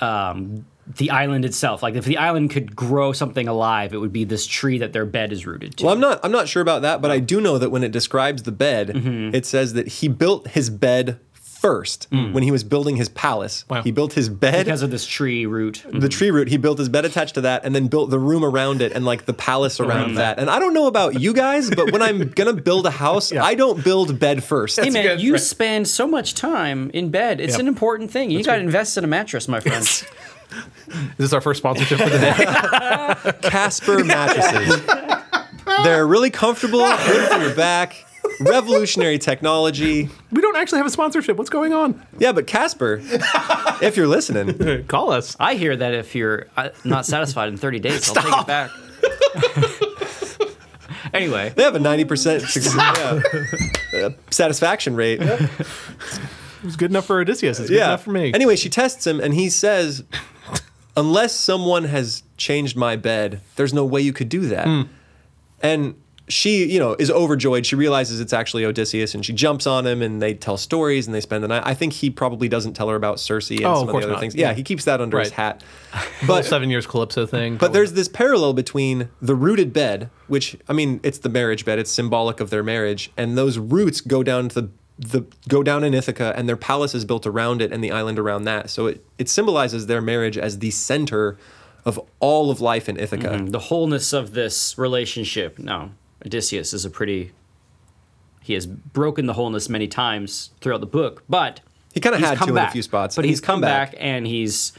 [SPEAKER 1] um, the island itself. Like if the island could grow something alive, it would be this tree that their bed is rooted to.
[SPEAKER 2] Well, I'm not I'm not sure about that, but I do know that when it describes the bed,
[SPEAKER 3] Mm-hmm.
[SPEAKER 2] it says that he built his bed first hmm. when he was building his palace.
[SPEAKER 3] Wow.
[SPEAKER 2] He built his bed
[SPEAKER 1] because of this tree root.
[SPEAKER 2] the tree root. He built his bed attached to that, and then built the room around it, and like the palace around that. And I don't know about you guys, but when I'm gonna build a house, I don't build bed first.
[SPEAKER 1] Hey man,
[SPEAKER 3] good,
[SPEAKER 1] you
[SPEAKER 3] right.
[SPEAKER 1] spend so much time in bed. It's
[SPEAKER 3] Yep.
[SPEAKER 1] an important thing. You got to invest in a mattress, my friend.
[SPEAKER 3] This is this our first sponsorship for the day?
[SPEAKER 2] Casper mattresses. They're really comfortable, good for your back. Revolutionary technology.
[SPEAKER 3] we don't actually have a sponsorship. What's going on?
[SPEAKER 2] Yeah, but Casper, if you're listening,
[SPEAKER 3] Call us.
[SPEAKER 1] I hear that if you're uh, not satisfied in 30 days, I'll take it back. anyway,
[SPEAKER 2] they have a 90% suc- yeah, uh, satisfaction rate.
[SPEAKER 3] It was good enough for Odysseus. It's good enough for me.
[SPEAKER 2] Anyway, she tests him and he says, unless someone has changed my bed, there's no way you could do that.
[SPEAKER 3] Hmm.
[SPEAKER 2] And she, you know, is overjoyed. She realizes it's actually Odysseus and she jumps on him and they tell stories and they spend the night. I think he probably doesn't tell her about Circe and
[SPEAKER 3] Oh,
[SPEAKER 2] some of,
[SPEAKER 3] course
[SPEAKER 2] the other
[SPEAKER 3] not.
[SPEAKER 2] things. Yeah,
[SPEAKER 3] Yeah.
[SPEAKER 2] he keeps that under his hat.
[SPEAKER 3] But
[SPEAKER 2] But
[SPEAKER 3] seven years Calypso thing.
[SPEAKER 2] but there's this parallel between the rooted bed, which I mean, it's the marriage bed. It's symbolic of their marriage, and those roots go down to the the go down in Ithaca, and their palace is built around it, and the island around that. So it it symbolizes their marriage as the center of all of life in Ithaca. Mm-hmm.
[SPEAKER 1] the wholeness of this relationship. No, Odysseus is a pretty. He has broken the wholeness many times throughout the book, but
[SPEAKER 2] He kinda
[SPEAKER 1] he's
[SPEAKER 2] had
[SPEAKER 1] come
[SPEAKER 2] to in a
[SPEAKER 1] back.
[SPEAKER 2] few spots,
[SPEAKER 1] But he's,
[SPEAKER 2] he's come
[SPEAKER 1] come back.
[SPEAKER 2] back.
[SPEAKER 1] and he's.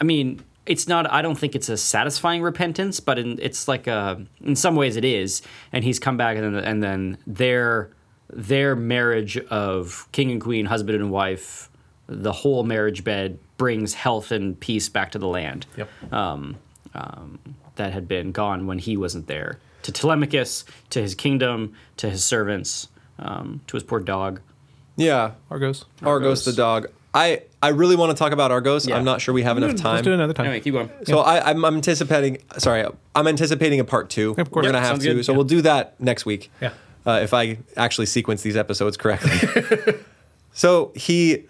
[SPEAKER 1] I mean, it's not. I don't think it's a satisfying repentance, but in, it's like a. In some ways, it is. And he's come back, and then and then their their marriage of king and queen, husband and wife, the whole marriage bed brings health and peace back to the land
[SPEAKER 3] Yep.
[SPEAKER 1] um, um, that had been gone when he wasn't there. To Telemachus, to his kingdom, to his servants, um, to his poor dog.
[SPEAKER 2] Yeah,
[SPEAKER 3] Argos.
[SPEAKER 2] Argos the dog. I I really want to talk about Argos.
[SPEAKER 1] Yeah.
[SPEAKER 2] I'm not sure we have enough time.
[SPEAKER 3] Let's do it another time.
[SPEAKER 1] Anyway, keep going.
[SPEAKER 2] So I, I'm, I'm anticipating. Sorry, I'm anticipating a part two.
[SPEAKER 3] Of course.
[SPEAKER 2] We're gonna
[SPEAKER 3] Yep,
[SPEAKER 2] have
[SPEAKER 1] sounds
[SPEAKER 2] to.
[SPEAKER 1] good.
[SPEAKER 2] So
[SPEAKER 1] Yeah.
[SPEAKER 2] we'll do that next week.
[SPEAKER 3] Yeah.
[SPEAKER 2] Uh, if I actually sequence these episodes correctly. so he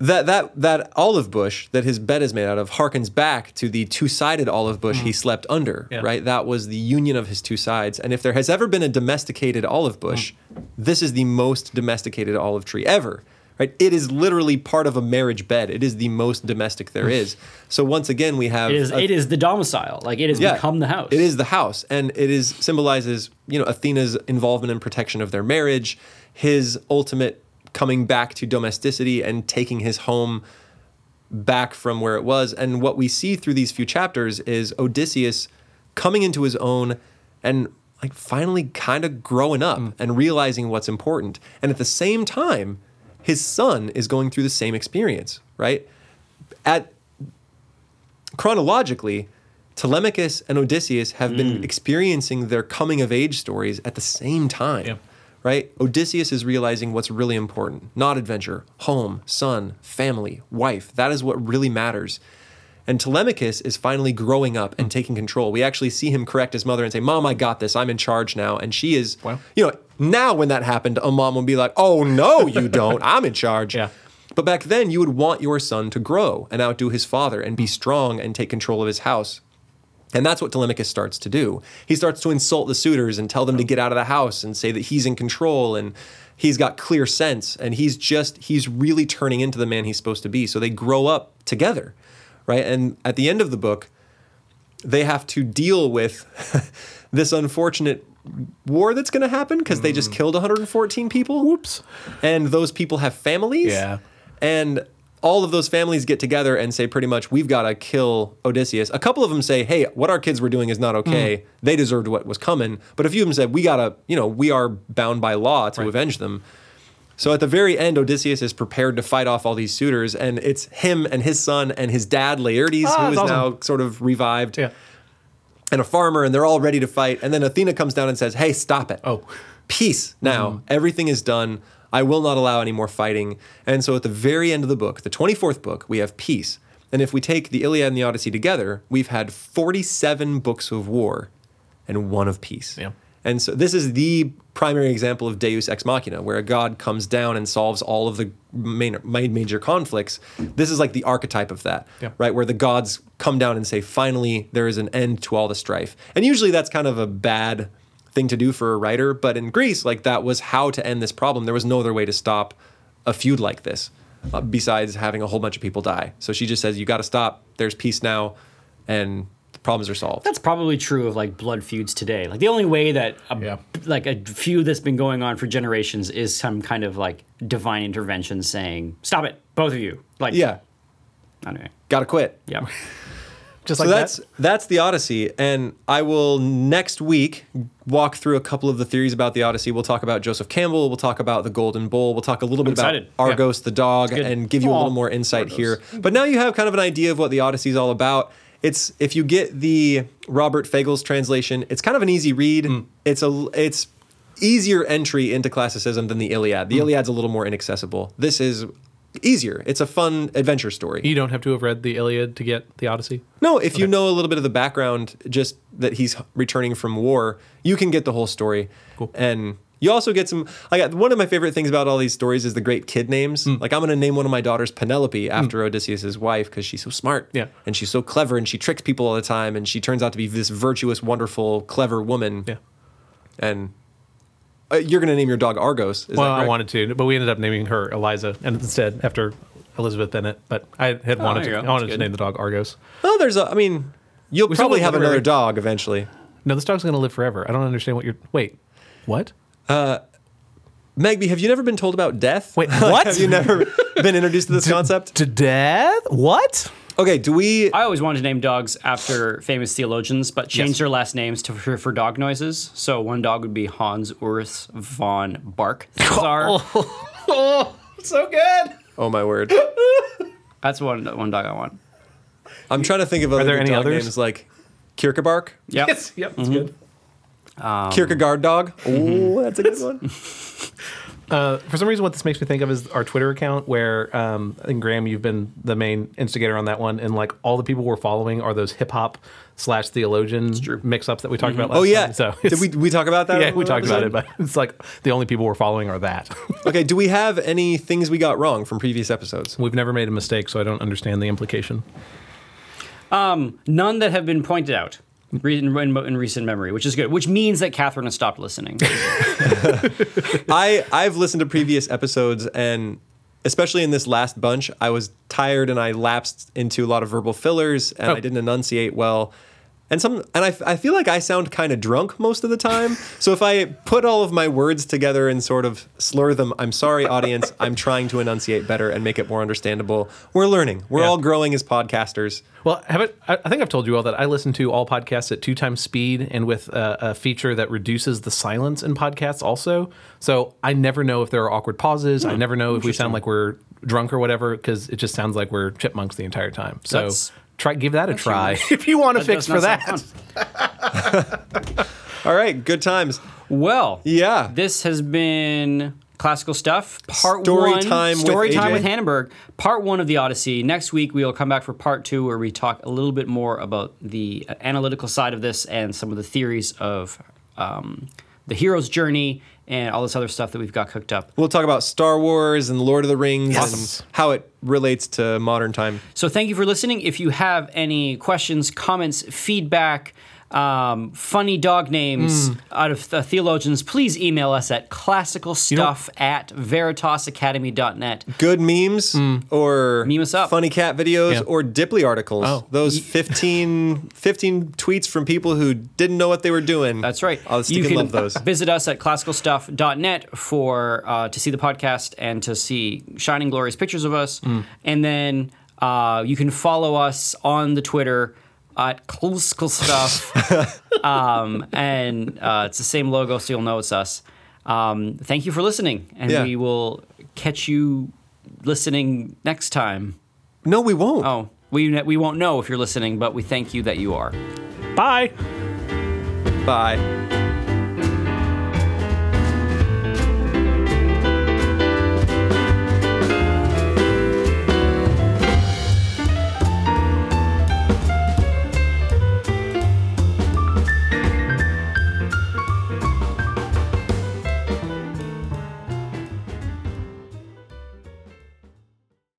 [SPEAKER 2] that that that olive bush that his bed is made out of harkens back to the two-sided olive bush he mm. slept under
[SPEAKER 3] Yeah.
[SPEAKER 2] right? That was the union of his two sides. And if there has ever been a domesticated olive bush mm. this is the most domesticated olive tree ever right? It is literally part of a marriage bed. It is the most domestic there mm. is. So once again we have
[SPEAKER 1] It is.
[SPEAKER 2] a-
[SPEAKER 1] it is the domicile. Like it has become the house.
[SPEAKER 2] it is the house, and it is symbolizes you know Athena's involvement and protection of their marriage, his ultimate coming back to domesticity and taking his home back from where it was. And what we see through these few chapters is Odysseus coming into his own and like finally kind of growing up mm. and realizing what's important. And at the same time, his son is going through the same experience, right? At chronologically, Telemachus and Odysseus have been mm. experiencing their coming of age stories at the same time.
[SPEAKER 3] Yeah.
[SPEAKER 2] Right? Odysseus is realizing what's really important not adventure, home, son, family, wife. That is what really matters. And Telemachus is finally growing up and taking control. We actually see him correct his mother and say, Mom, I got this. I'm in charge now. And she is,
[SPEAKER 3] Wow.
[SPEAKER 2] you know, now when that happened, a mom would be like, Oh, no, you don't. I'm in charge.
[SPEAKER 3] Yeah.
[SPEAKER 2] But back then, you would want your son to grow and outdo his father and be strong and take control of his house. And that's what Telemachus starts to do. He starts to insult the suitors and tell them to get out of the house and say that he's in control and he's got clear sense and he's just, he's really turning into the man he's supposed to be. So they grow up together, right? And at the end of the book, they have to deal with this unfortunate war that's going to happen because they just mm. killed 114 people.
[SPEAKER 3] Whoops.
[SPEAKER 2] And those people have families.
[SPEAKER 3] Yeah.
[SPEAKER 2] And all of those families get together and say pretty much, we've got to kill Odysseus. A couple of them say, hey, what our kids were doing is not okay. They deserved what was coming. But a few of them said, we got to, you know, we are bound by law to avenge them. So at the very end, Odysseus is prepared to fight off all these suitors, and it's him and his son and his dad Laertes,
[SPEAKER 3] Ah,
[SPEAKER 2] who is
[SPEAKER 3] that's
[SPEAKER 2] now sort of revived,
[SPEAKER 3] Yeah.
[SPEAKER 2] and a farmer, and they're all ready to fight. And then Athena comes down and says, "Hey, stop it!
[SPEAKER 3] Oh.
[SPEAKER 2] peace now. Everything is done. I will not allow any more fighting." And so at the very end of the book, the twenty fourth book, we have peace. And if we take the Iliad and the Odyssey together, we've had forty seven books of war and one of peace.
[SPEAKER 3] Yeah.
[SPEAKER 2] And so this is the primary example of Deus ex machina, where a god comes down and solves all of the main major conflicts. This is like the archetype of that,
[SPEAKER 3] Yeah.
[SPEAKER 2] right? Where the gods come down and say, finally, there is an end to all the strife. And usually that's kind of a bad thing to do for a writer, but in Greece, like that was how to end this problem. There was no other way to stop a feud like this, uh, besides having a whole bunch of people die. So she just says, you got to stop. There's peace now, and the problems are solved.
[SPEAKER 1] That's probably true of like blood feuds today. Like the only way that a,
[SPEAKER 3] Yeah.
[SPEAKER 1] like a feud that's been going on for generations is some kind of like divine intervention saying, "Stop it, both of you." Like
[SPEAKER 2] yeah,
[SPEAKER 1] Anyway,
[SPEAKER 2] got to quit.
[SPEAKER 1] yeah.
[SPEAKER 3] Just
[SPEAKER 2] so
[SPEAKER 3] like
[SPEAKER 2] that's
[SPEAKER 3] that.
[SPEAKER 2] that's the Odyssey, and I will next week walk through a couple of the theories about the Odyssey. We'll talk about Joseph Campbell. We'll talk about the Golden Bowl. We'll talk a little bit
[SPEAKER 1] excited.
[SPEAKER 2] about Argos the dog, and give you a little more insight
[SPEAKER 1] Argos.
[SPEAKER 2] here. But now you have kind of an idea of what the Odyssey is all about. It's if you get the Robert Fagles' translation, it's kind of an easy read.
[SPEAKER 3] Hmm.
[SPEAKER 2] It's a it's easier entry into classicism than the Iliad. The Iliad's a little more inaccessible. This is easier. It's a fun adventure story.
[SPEAKER 3] You don't have to have read the Iliad to get the Odyssey.
[SPEAKER 2] No, if you know a little bit of the background, just that he's returning from war, you can get the whole story.
[SPEAKER 3] Cool.
[SPEAKER 2] And you also get some. I got one of my favorite things about all these stories is the great kid names.
[SPEAKER 3] Hmm.
[SPEAKER 2] Like I'm going to name one of my daughters Penelope after Odysseus's wife because she's so smart.
[SPEAKER 3] Yeah.
[SPEAKER 2] And she's so clever and she tricks people all the time and she turns out to be this virtuous, wonderful, clever woman.
[SPEAKER 3] Yeah.
[SPEAKER 2] And uh, you're going to name your dog Argos. Is
[SPEAKER 3] well,
[SPEAKER 2] that
[SPEAKER 3] I wanted to, but we ended up naming her Eliza, and instead after Elizabeth Bennet. But I had wanted to. I wanted
[SPEAKER 1] That's
[SPEAKER 3] to
[SPEAKER 1] good.
[SPEAKER 3] name the dog Argos.
[SPEAKER 2] Oh, there's a. I mean, you'll
[SPEAKER 3] We
[SPEAKER 2] probably have
[SPEAKER 3] forever.
[SPEAKER 2] another dog eventually.
[SPEAKER 3] No, this dog's going to live forever. I don't understand what you're. Wait, what?
[SPEAKER 2] Megby, have you never been told about death?
[SPEAKER 3] Wait, what?
[SPEAKER 2] have you never been introduced to this concept?
[SPEAKER 3] To death? What?
[SPEAKER 2] Okay, do we?
[SPEAKER 1] I always wanted to name dogs after famous theologians, but change
[SPEAKER 3] Yes.
[SPEAKER 1] their last names to for, for dog noises. So one dog would be Hans Urs von Bark.
[SPEAKER 3] Oh, so good.
[SPEAKER 2] Oh my word!
[SPEAKER 1] That's one one dog I want.
[SPEAKER 2] I'm trying to think of other
[SPEAKER 3] there any
[SPEAKER 2] dog
[SPEAKER 3] others?
[SPEAKER 2] names like Kierkegaard,
[SPEAKER 1] Yeah.
[SPEAKER 3] Yes, yep, that's mm-hmm. good.
[SPEAKER 2] Kierkegaard dog. Oh, that's a good one.
[SPEAKER 3] Uh, for some reason, what this makes me think of is our Twitter account, where um, I think Graham, you've been the main instigator on that one, and like all the people we're following are those hip hop slash theologian mix-ups that we talked about. Last
[SPEAKER 2] Oh yeah.
[SPEAKER 3] time. so
[SPEAKER 2] Did we we talk about that?
[SPEAKER 3] yeah, we
[SPEAKER 2] the
[SPEAKER 3] talked about it, but it's like the only people we're following are that.
[SPEAKER 2] okay. Do we have any things we got wrong from previous episodes?
[SPEAKER 3] We've never made a mistake, so I don't understand the implication.
[SPEAKER 1] None that have been pointed out re- in, in, in recent memory, which is good. Which means that Catherine has stopped listening.
[SPEAKER 2] I I've listened to previous episodes and especially in this last bunch, I was tired and I lapsed into a lot of verbal fillers and
[SPEAKER 3] Oh.
[SPEAKER 2] I didn't enunciate well. And some and I, I feel like I sound kind of drunk most of the time. so if I put all of my words together and sort of slur them, I'm sorry audience. I'm trying to enunciate better and make it more understandable. We're learning. We're
[SPEAKER 3] Yeah.
[SPEAKER 2] all growing as podcasters.
[SPEAKER 3] Well, have it, I I think I've told you all that I listen to all podcasts at two times speed and with a, a feature that reduces the silence in podcasts also. So I never know if there are awkward pauses. I hmm. never know if we sound like we're drunk or whatever because it just sounds like we're chipmunks the entire time. So
[SPEAKER 1] That's-
[SPEAKER 3] try give that a try if you want to fix for that.
[SPEAKER 2] All right, good times.
[SPEAKER 1] Well,
[SPEAKER 2] Yeah.
[SPEAKER 1] This has been classical stuff. Part
[SPEAKER 2] Story
[SPEAKER 1] one,
[SPEAKER 2] time with
[SPEAKER 1] story time
[SPEAKER 2] AJ.
[SPEAKER 1] with Hannenberg. Part one of the Odyssey. Next week we will come back for part two, where we talk a little bit more about the analytical side of this and some of the theories of um, the hero's journey and all this other stuff that we've got cooked up.
[SPEAKER 2] We'll talk about Star Wars and Lord of the Rings
[SPEAKER 3] Yes.
[SPEAKER 2] and how it relates to modern time.
[SPEAKER 1] So thank you for listening. If you have any questions, comments, feedback, um, funny dog names
[SPEAKER 2] Hmm.
[SPEAKER 1] out of the theologians, please email us at classicalstuff at veritasacademy.net.
[SPEAKER 2] good memes or
[SPEAKER 1] Meme us up.
[SPEAKER 2] funny cat videos
[SPEAKER 3] Yeah.
[SPEAKER 2] or Dipley articles.
[SPEAKER 3] Oh.
[SPEAKER 2] Those 15, 15 tweets from people who didn't know what they were doing.
[SPEAKER 1] That's right.
[SPEAKER 2] I'll stick and love those.
[SPEAKER 1] visit us at classicalstuff.net for uh, to see the podcast and to see shining glorious pictures of us.
[SPEAKER 2] Mm.
[SPEAKER 1] And then uh, you can follow us on the Twitter at classical stuff. um, and uh, it's the same logo, so you'll know it's us. Um, thank you for listening, and
[SPEAKER 2] Yeah.
[SPEAKER 1] we will catch you listening next time.
[SPEAKER 2] No, we won't.
[SPEAKER 1] Oh, we we won't know if you're listening, but we thank you that you are.
[SPEAKER 3] Bye.
[SPEAKER 2] Bye.